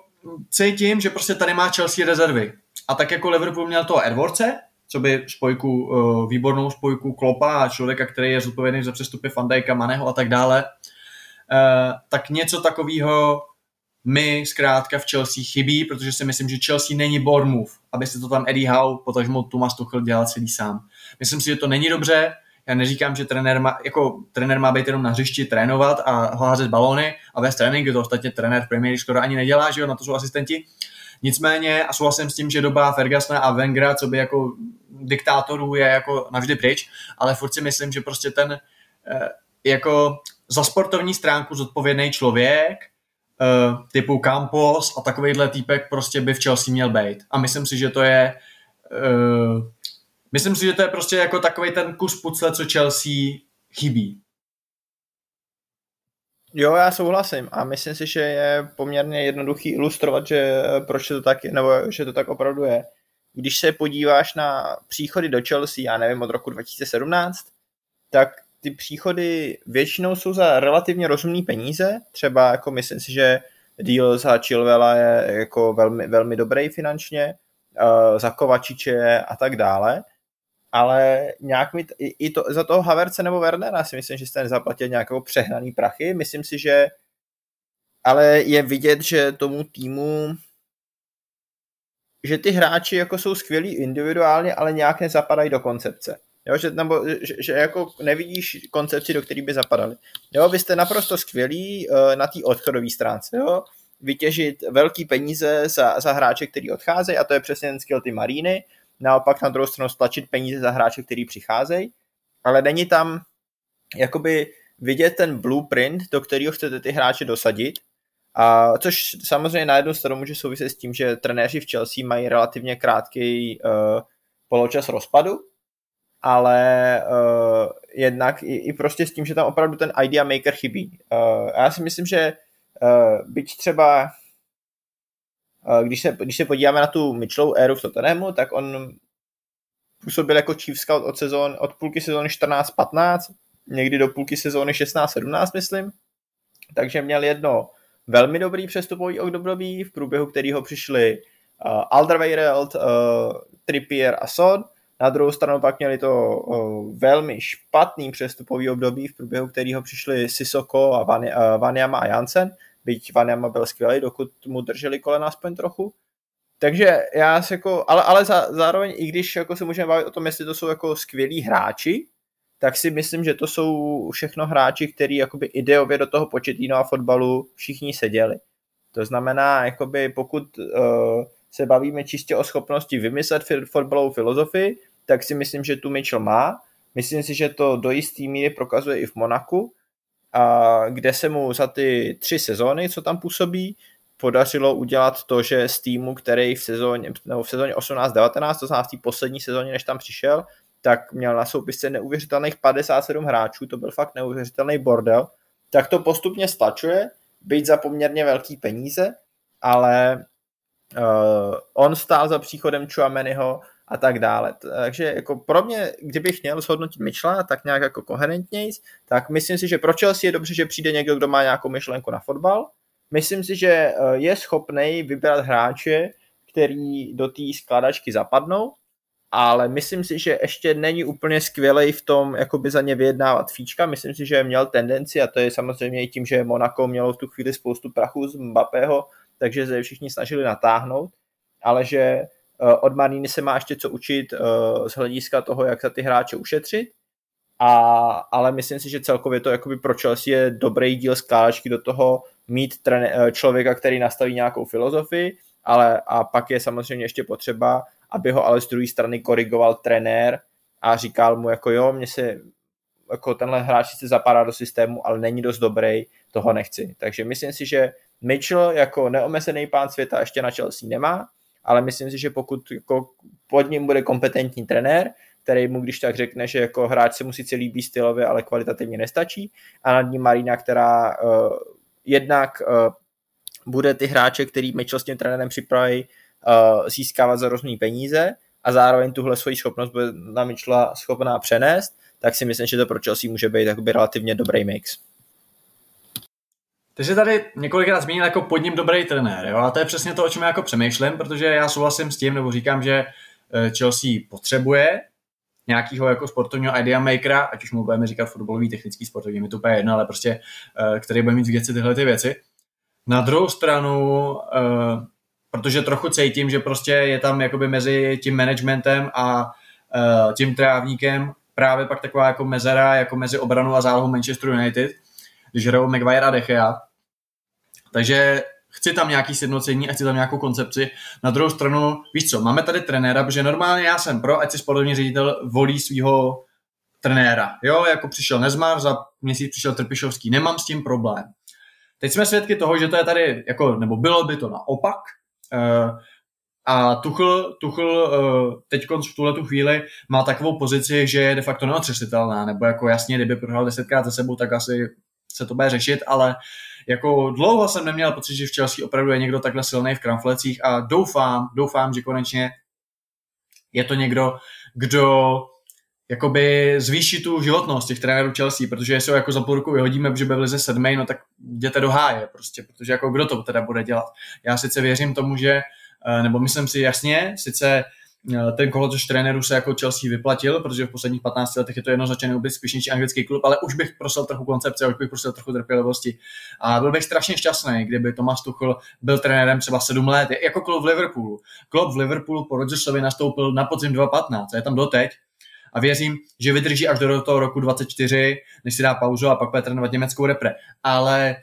[SPEAKER 2] cítím, že prostě tady má Chelsea rezervy. A tak jako Liverpool měl toho Edwardse, co by spojku, uh, výbornou spojku Klopa a člověka, který je zodpovědný za přestupy Fandajka, Maneho a tak dále, uh, tak něco takového mi zkrátka v Chelsea chybí, protože si myslím, že Chelsea není Bournemouth, aby si to tam Eddie Howe, potažmo Thomas Tuchel dělal celý sám. Myslím si, že to není dobře, já neříkám, že trenér má, jako, trenér má být jenom na hřišti trénovat a házet balóny a vést tréninky, to ostatně trenér v Premier skoro ani nedělá, že jo, na to jsou asistenti. Nicméně, a souhlasím s tím, že doba Fergusona a Wengera, co by jako diktátorů je jako navždy pryč, ale furt si myslím, že prostě ten eh, jako za sportovní stránku zodpovědný člověk, uh, typu Campos a takovýhle týpek prostě by v Chelsea měl být. A myslím si, že to je uh, myslím si, že to je prostě jako takový ten kus pucle, co Chelsea chybí.
[SPEAKER 3] Jo, já souhlasím a myslím si, že je poměrně jednoduchý ilustrovat, že proč to tak, nebo že to tak opravdu je. Když se podíváš na příchody do Chelsea, já nevím, od roku 2017, tak ty příchody většinou jsou za relativně rozumné peníze, třeba jako myslím si, že deal za Chilvela je jako velmi, velmi dobrý finančně, uh, za Kovačiče a tak dále, ale nějak mi, i, i to, za toho Haverce nebo Wernera si myslím, že jste nezaplatil nějakou přehnaný prachy, myslím si, že ale je vidět, že tomu týmu že ty hráči jako jsou skvělí individuálně, ale nějak nezapadají do koncepce. Jo, že, nebo, že, že jako nevidíš koncepci, do které by zapadaly. Jo, vy jste naprosto skvělí uh, na té odchodové stránce. Jo? Vytěžit velký peníze za, za hráče, který odcházejí, a to je přesně ten skill ty Maríny. Naopak na druhou stranu stlačit peníze za hráče, který přicházejí. Ale není tam jakoby vidět ten blueprint, do kterého chcete ty hráče dosadit. A což samozřejmě na jednu stranu může souviset s tím, že trenéři v Chelsea mají relativně krátký uh, poločas rozpadu, ale uh, jednak i, i prostě s tím, že tam opravdu ten idea maker chybí. Uh, já si myslím, že uh, byť třeba když, se, když se podíváme na tu Mitchellovu éru v Tottenhamu, tak on působil jako chief scout od, sezón, od půlky sezóny 14-15, někdy do půlky sezóny 16-17, myslím. Takže měl jedno velmi dobrý přestupový období, v průběhu kterého přišli uh, Alderweireld, uh, Trippier a Son, na druhou stranu pak měli to o, velmi špatný přestupový období, v průběhu kterého přišli Sisoko a Van, uh, Vanyama a Jansen, byť Vanyama byl skvělý, dokud mu drželi kolena aspoň trochu. Takže já se jako, ale, ale za, zároveň, i když jako se můžeme bavit o tom, jestli to jsou jako skvělí hráči, tak si myslím, že to jsou všechno hráči, kteří jakoby ideově do toho početínu a fotbalu všichni seděli. To znamená, jakoby pokud uh, se bavíme čistě o schopnosti vymyslet fotbalovou filozofii, tak si myslím, že tu Mitchell má. Myslím si, že to do jisté míry prokazuje i v Monaku, a kde se mu za ty tři sezóny, co tam působí, podařilo udělat to, že z týmu, který v sezóně, nebo v sezóně 18-19, to znamená v té poslední sezóně, než tam přišel, tak měl na soupisce neuvěřitelných 57 hráčů, to byl fakt neuvěřitelný bordel, tak to postupně stlačuje, být za poměrně velký peníze, ale uh, on stál za příchodem Chuameniho a tak dále. Takže jako pro mě, kdybych měl shodnotit Mitchella tak nějak jako koherentněji, tak myslím si, že pro Chelsea je dobře, že přijde někdo, kdo má nějakou myšlenku na fotbal. Myslím si, že je schopný vybrat hráče, který do té skladačky zapadnou, ale myslím si, že ještě není úplně skvělý v tom jakoby za ně vyjednávat fíčka. Myslím si, že měl tendenci, a to je samozřejmě i tím, že Monaco mělo v tu chvíli spoustu prachu z Mbappého, takže se všichni snažili natáhnout, ale že od Mariny se má ještě co učit z hlediska toho, jak za ty hráče ušetřit, a, ale myslím si, že celkově to jakoby pro Chelsea je dobrý díl skládačky do toho mít trené, člověka, který nastaví nějakou filozofii, ale a pak je samozřejmě ještě potřeba, aby ho ale z druhé strany korigoval trenér a říkal mu jako jo, mně se jako tenhle hráč sice zapadá do systému, ale není dost dobrý, toho nechci. Takže myslím si, že Mitchell jako neomezený pán světa ještě na Chelsea nemá, ale myslím si, že pokud jako pod ním bude kompetentní trenér, který mu když tak řekne, že jako hráč se musí celý líbí stylově, ale kvalitativně nestačí a nad ním Marina, která uh, jednak uh, bude ty hráče, který Mitchell s tím trenérem připraví, uh, získávat za rozumný peníze a zároveň tuhle svoji schopnost bude na Mitchella schopná přenést, tak si myslím, že to pro Chelsea může být relativně dobrý mix.
[SPEAKER 2] Ty jsi tady několikrát zmínil jako pod ním dobrý trenér, jo? a to je přesně to, o čem já jako přemýšlím, protože já souhlasím s tím, nebo říkám, že eh, Chelsea potřebuje nějakého jako sportovního idea makera, ať už mu budeme říkat fotbalový, technický sportovní, mi to úplně jedno, ale prostě, eh, který bude mít v věci tyhle ty věci. Na druhou stranu, eh, protože trochu cítím, že prostě je tam jakoby mezi tím managementem a tím trávníkem právě pak taková jako mezera jako mezi obranou a zálohou Manchester United, když hrajou Maguire a Dechea. Takže chci tam nějaký sjednocení a chci tam nějakou koncepci. Na druhou stranu, víš co, máme tady trenéra, protože normálně já jsem pro, ať si sportovní ředitel volí svého trenéra. Jo, jako přišel Nezmar, za měsíc přišel Trpišovský, nemám s tím problém. Teď jsme svědky toho, že to je tady, jako, nebo bylo by to naopak, uh, a Tuchl, Tuchl uh, teď v tuhle tu chvíli má takovou pozici, že je de facto neotřesitelná, nebo jako jasně, kdyby prohrál desetkrát za sebou, tak asi se to bude řešit, ale jako dlouho jsem neměl pocit, že v Chelsea opravdu je někdo takhle silný v kramflecích a doufám, doufám, že konečně je to někdo, kdo jakoby zvýší tu životnost těch trenérů Chelsea, protože jestli ho jako za půl roku vyhodíme, že byl ze sedmý, no tak jděte do háje prostě, protože jako kdo to teda bude dělat. Já sice věřím tomu, že, eh, nebo myslím si jasně, sice ten kolotoč trenérů se jako Chelsea vyplatil, protože v posledních 15 letech je to jednoznačně neúspěšnější anglický klub, ale už bych prosil trochu koncepce, už bych prosil trochu trpělivosti. A byl bych strašně šťastný, kdyby Thomas Tuchel byl trenérem třeba 7 let, jako klub v Liverpoolu. Klub v Liverpoolu po Rodgersovi nastoupil na podzim 2015, je tam doteď, a věřím, že vydrží až do toho roku 24, než si dá pauzu a pak bude trénovat německou repre. Ale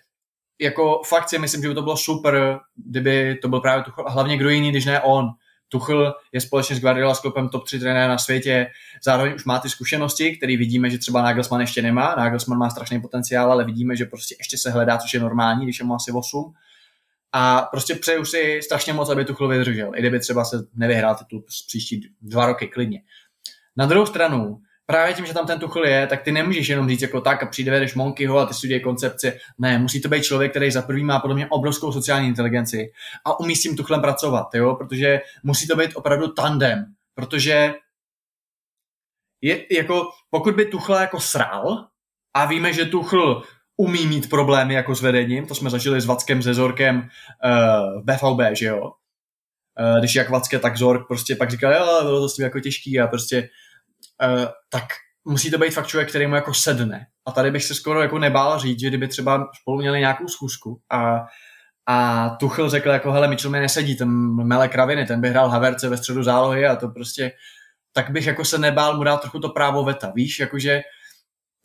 [SPEAKER 2] jako fakt si myslím, že by to bylo super, kdyby to byl právě Tuchel a hlavně kdo jiný, když ne on. Tuchl je společně s Guardiola skopem top 3 trenéra na světě, zároveň už má ty zkušenosti, které vidíme, že třeba Nagelsmann ještě nemá. Nagelsmann má strašný potenciál, ale vidíme, že prostě ještě se hledá, což je normální, když je mu asi 8. A prostě přeju si strašně moc, aby Tuchl vydržel, i kdyby třeba se nevyhrál titul příští dva roky klidně. Na druhou stranu, právě tím, že tam ten Tuchl je, tak ty nemůžeš jenom říct jako tak a přijde vedeš Monkyho a ty studie koncepce. Ne, musí to být člověk, který za prvý má podle mě obrovskou sociální inteligenci a umí s tím Tuchlem pracovat, jo? protože musí to být opravdu tandem, protože je, jako, pokud by Tuchla jako sral a víme, že Tuchl umí mít problémy jako s vedením, to jsme zažili s Vackem, se Zorkem uh, v BVB, že jo, uh, když jak Vacke, tak Zork prostě pak říkal, jo, bylo to s tím jako těžký a prostě tak musí to být fakt člověk, který mu jako sedne. A tady bych se skoro jako nebál říct, že kdyby třeba spolu měli nějakou schůzku a, a Tuchel řekl jako, hele, Mitchell mi nesedí, ten mele kraviny, ten by hrál Haverce ve středu zálohy a to prostě, tak bych jako se nebál mu dát trochu to právo veta, víš, jakože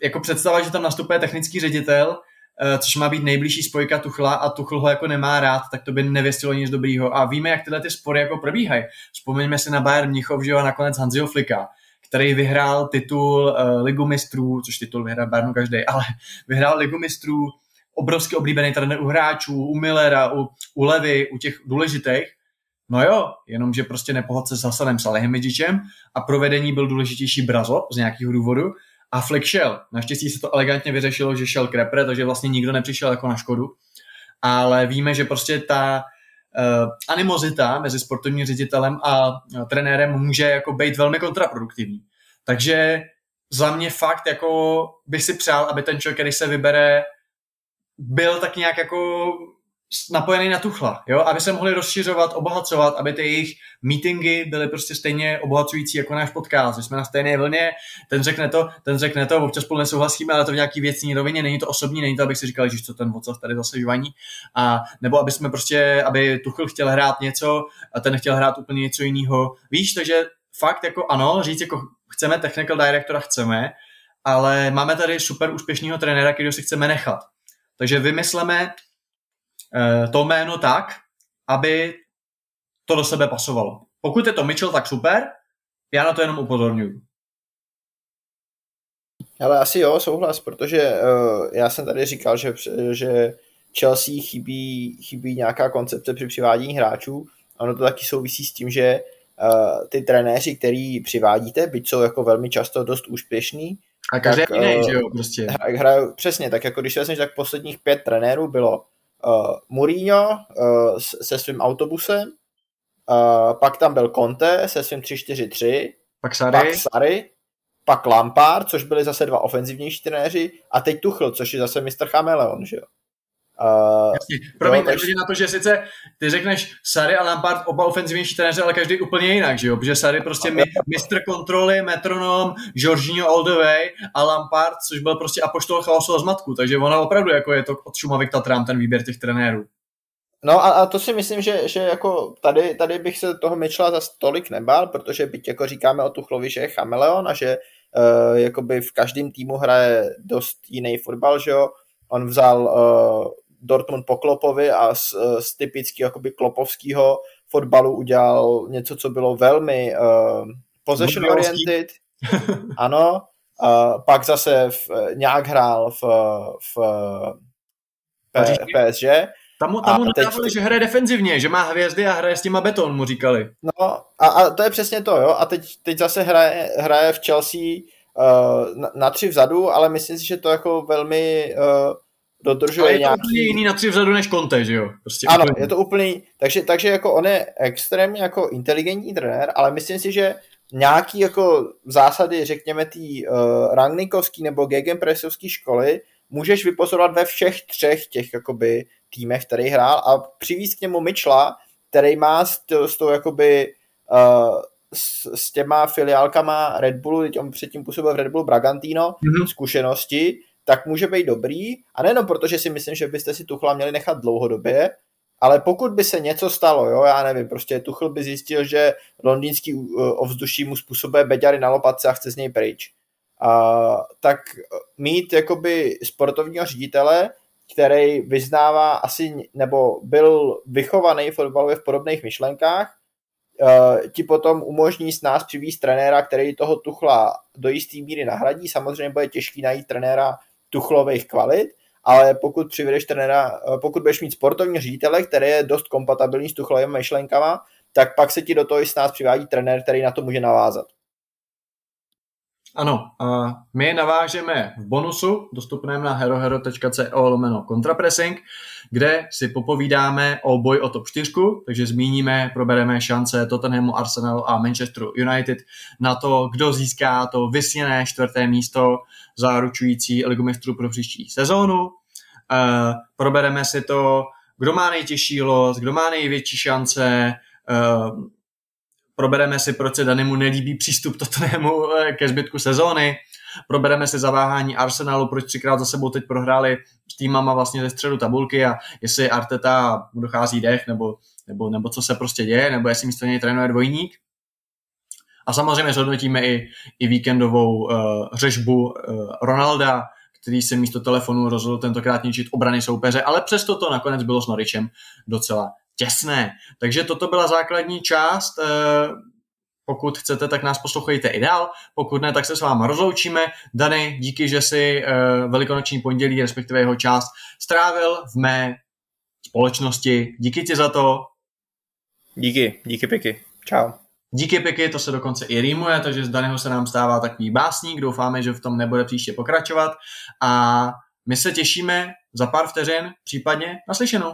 [SPEAKER 2] jako představa, že tam nastupuje technický ředitel, eh, což má být nejbližší spojka Tuchla a Tuchl ho jako nemá rád, tak to by nevěstilo nic dobrýho. A víme, jak tyhle ty spory jako probíhají. Vzpomeňme si na Bayern Mnichov, že jo, a nakonec Hanziho Flika který vyhrál titul uh, Ligu mistrů, což titul vyhrál Bayernu každý, ale vyhrál Ligu mistrů, obrovsky oblíbený trenér u hráčů, u Millera, u, u Levy, u těch důležitých. No jo, jenomže prostě nepohod se s Hasanem Salihemidžičem a provedení byl důležitější Brazo z nějakého důvodu a Flick šel. Naštěstí se to elegantně vyřešilo, že šel Krepre, takže vlastně nikdo nepřišel jako na škodu. Ale víme, že prostě ta animozita mezi sportovním ředitelem a trenérem může jako být velmi kontraproduktivní. Takže za mě fakt jako bych si přál, aby ten člověk, který se vybere, byl tak nějak jako napojený na tuchla, jo? aby se mohli rozšiřovat, obohacovat, aby ty jejich meetingy byly prostě stejně obohacující jako náš podcast, že jsme na stejné vlně, ten řekne to, ten řekne to, občas spolu nesouhlasíme, ale to v nějaký věcní rovině, není to osobní, není to, abych si říkal, že co ten vocas tady zase žvaní, a nebo aby jsme prostě, aby Tuchl chtěl hrát něco a ten chtěl hrát úplně něco jiného, víš, takže fakt jako ano, říct jako chceme technical directora, chceme, ale máme tady super úspěšného trenéra, který si chceme nechat. Takže vymysleme to jméno tak, aby to do sebe pasovalo. Pokud je to Mitchell, tak super, já na to jenom upozorňuji.
[SPEAKER 3] Ale asi jo, souhlas, protože uh, já jsem tady říkal, že, že Chelsea chybí, chybí nějaká koncepce při přivádění hráčů. Ono to taky souvisí s tím, že uh, ty trenéři, který přivádíte, byť jsou jako velmi často dost úspěšní,
[SPEAKER 2] A každý
[SPEAKER 3] Tak,
[SPEAKER 2] jiný,
[SPEAKER 3] eh,
[SPEAKER 2] že jo, prostě.
[SPEAKER 3] hra- hrajou přesně, tak jako když vezmeš, tak posledních pět trenérů bylo uh, Mourinho uh, se svým autobusem, uh, pak tam byl Conte se svým 3-4-3,
[SPEAKER 2] Pak Sary,
[SPEAKER 3] pak Sary, pak Lampard, což byli zase dva ofenzivnější trenéři, a teď Tuchl, což je zase mistr Chameleon, že jo. Uh,
[SPEAKER 2] Jasně. Promiň,
[SPEAKER 3] Jo, takže-
[SPEAKER 2] na to, že sice ty řekneš Sary a Lampard oba ofenzivnější trenéři, ale každý úplně jinak, že jo? Protože Sary prostě mi, mistr kontroly, metronom, Jorginho all the way a Lampard, což byl prostě apoštol chaosu a zmatku, takže ono opravdu jako je to od Šumavy k Tatrám ten výběr těch trenérů.
[SPEAKER 3] No a, a to si myslím, že, že jako tady, tady bych se toho Mitchella za tolik nebál, protože byť jako říkáme o Tuchlovi, že je chameleon a že uh, jakoby v každém týmu hraje dost jiný fotbal, že jo. On vzal uh, Dortmund po Klopovi a z, eh, z typického jakoby klopovského fotbalu udělal něco, co bylo velmi uh, possession oriented. ano. Uh, pak zase v, nějak hrál v, v P? PSG.
[SPEAKER 2] Tam mu,
[SPEAKER 3] A
[SPEAKER 2] tam mu
[SPEAKER 3] teď-
[SPEAKER 2] nadávali, že hraje defenzivně, že má hvězdy a hraje s těma beton, mu říkali.
[SPEAKER 3] No a, a to je přesně to, jo. A teď, teď zase hraje, hraje v Chelsea uh, na, na tři vzadu, ale myslím si, že to jako velmi uh, dodržuje
[SPEAKER 2] Ale je to
[SPEAKER 3] nějaký...
[SPEAKER 2] úplně jiný na tři vzadu než Conte, že jo? Prostě
[SPEAKER 3] Ano,
[SPEAKER 2] úplně.
[SPEAKER 3] je to úplný, takže, takže jako on je extrémně jako inteligentní trenér, ale myslím si, že nějaký jako zásady, řekněme, tý uh, rangnikovský nebo gegenpressovský školy můžeš vypozorovat ve všech třech těch jakoby týmech, který hrál a přivízt k němu Mitchella, který má s, t- s tou jakoby uh, s, s těma filiálkama Red Bullu, teď on předtím působil v Red Bull Bragantino,
[SPEAKER 2] Mhm.
[SPEAKER 3] zkušenosti, tak může být dobrý. A nejenom proto, že si myslím, že byste si Tuchla měli nechat dlouhodobě, ale pokud by se něco stalo, jo, já nevím, prostě Tuchl by zjistil, že londýnský uh, ovzduší mu způsobuje beďary na lopatce a chce z něj pryč. A, tak mít jakoby sportovního ředitele, který vyznává asi, nebo byl vychovaný fotbalově v podobných myšlenkách, uh, ti potom umožní s nás přivést trenéra, který toho Tuchla do jisté míry nahradí. Samozřejmě bude těžký najít trenéra tuchlových kvalit, ale pokud přivedeš trenéra, eh, pokud budeš mít sportovní ředitele, který je dost kompatibilní s tuchlovými myšlenkama, tak pak se ti do toho i s nás přivádí trenér, který na to může navázat.
[SPEAKER 2] Ano, a my navážeme v bonusu, dostupném na herohero.co lomeno kontrapressing, kde si popovídáme o boj o top 4, takže zmíníme, probereme šance Tottenhamu, Arsenalu a Manchesteru United na to, kdo získá to vysněné čtvrté místo zaručující ligu mistrů pro příští sezónu. Eh, probereme si to, kdo má nejtěžší los, kdo má největší šance, eh, probereme si, proč se Danemu nelíbí přístup Tottenhamu eh, ke zbytku sezóny, probereme si zaváhání Arsenalu, proč třikrát za sebou teď prohráli s týmama vlastně ze středu tabulky a jestli Arteta mu dochází dech, nebo, nebo, nebo co se prostě děje, nebo jestli místo něj trénuje dvojník. A samozřejmě zhodnotíme i, i víkendovou uh, řežbu uh, Ronalda, který se místo telefonu rozhodl tentokrát ničit obrany soupeře, ale přesto to nakonec bylo s Noričem docela těsné. Takže toto byla základní část. eh, Pokud chcete, tak nás poslouchejte i dál. Pokud ne, tak se s váma rozloučíme. Dany, díky, že si eh, velikonoční pondělí, respektive jeho část, strávil v mé společnosti. Díky ti za to.
[SPEAKER 3] Díky, díky pěky. Čau.
[SPEAKER 2] Díky Piky, to se dokonce i rýmuje, takže z Daného se nám stává takový básník. Doufáme, že v tom nebude příště pokračovat. A my se těšíme za pár vteřin, případně naslyšenou.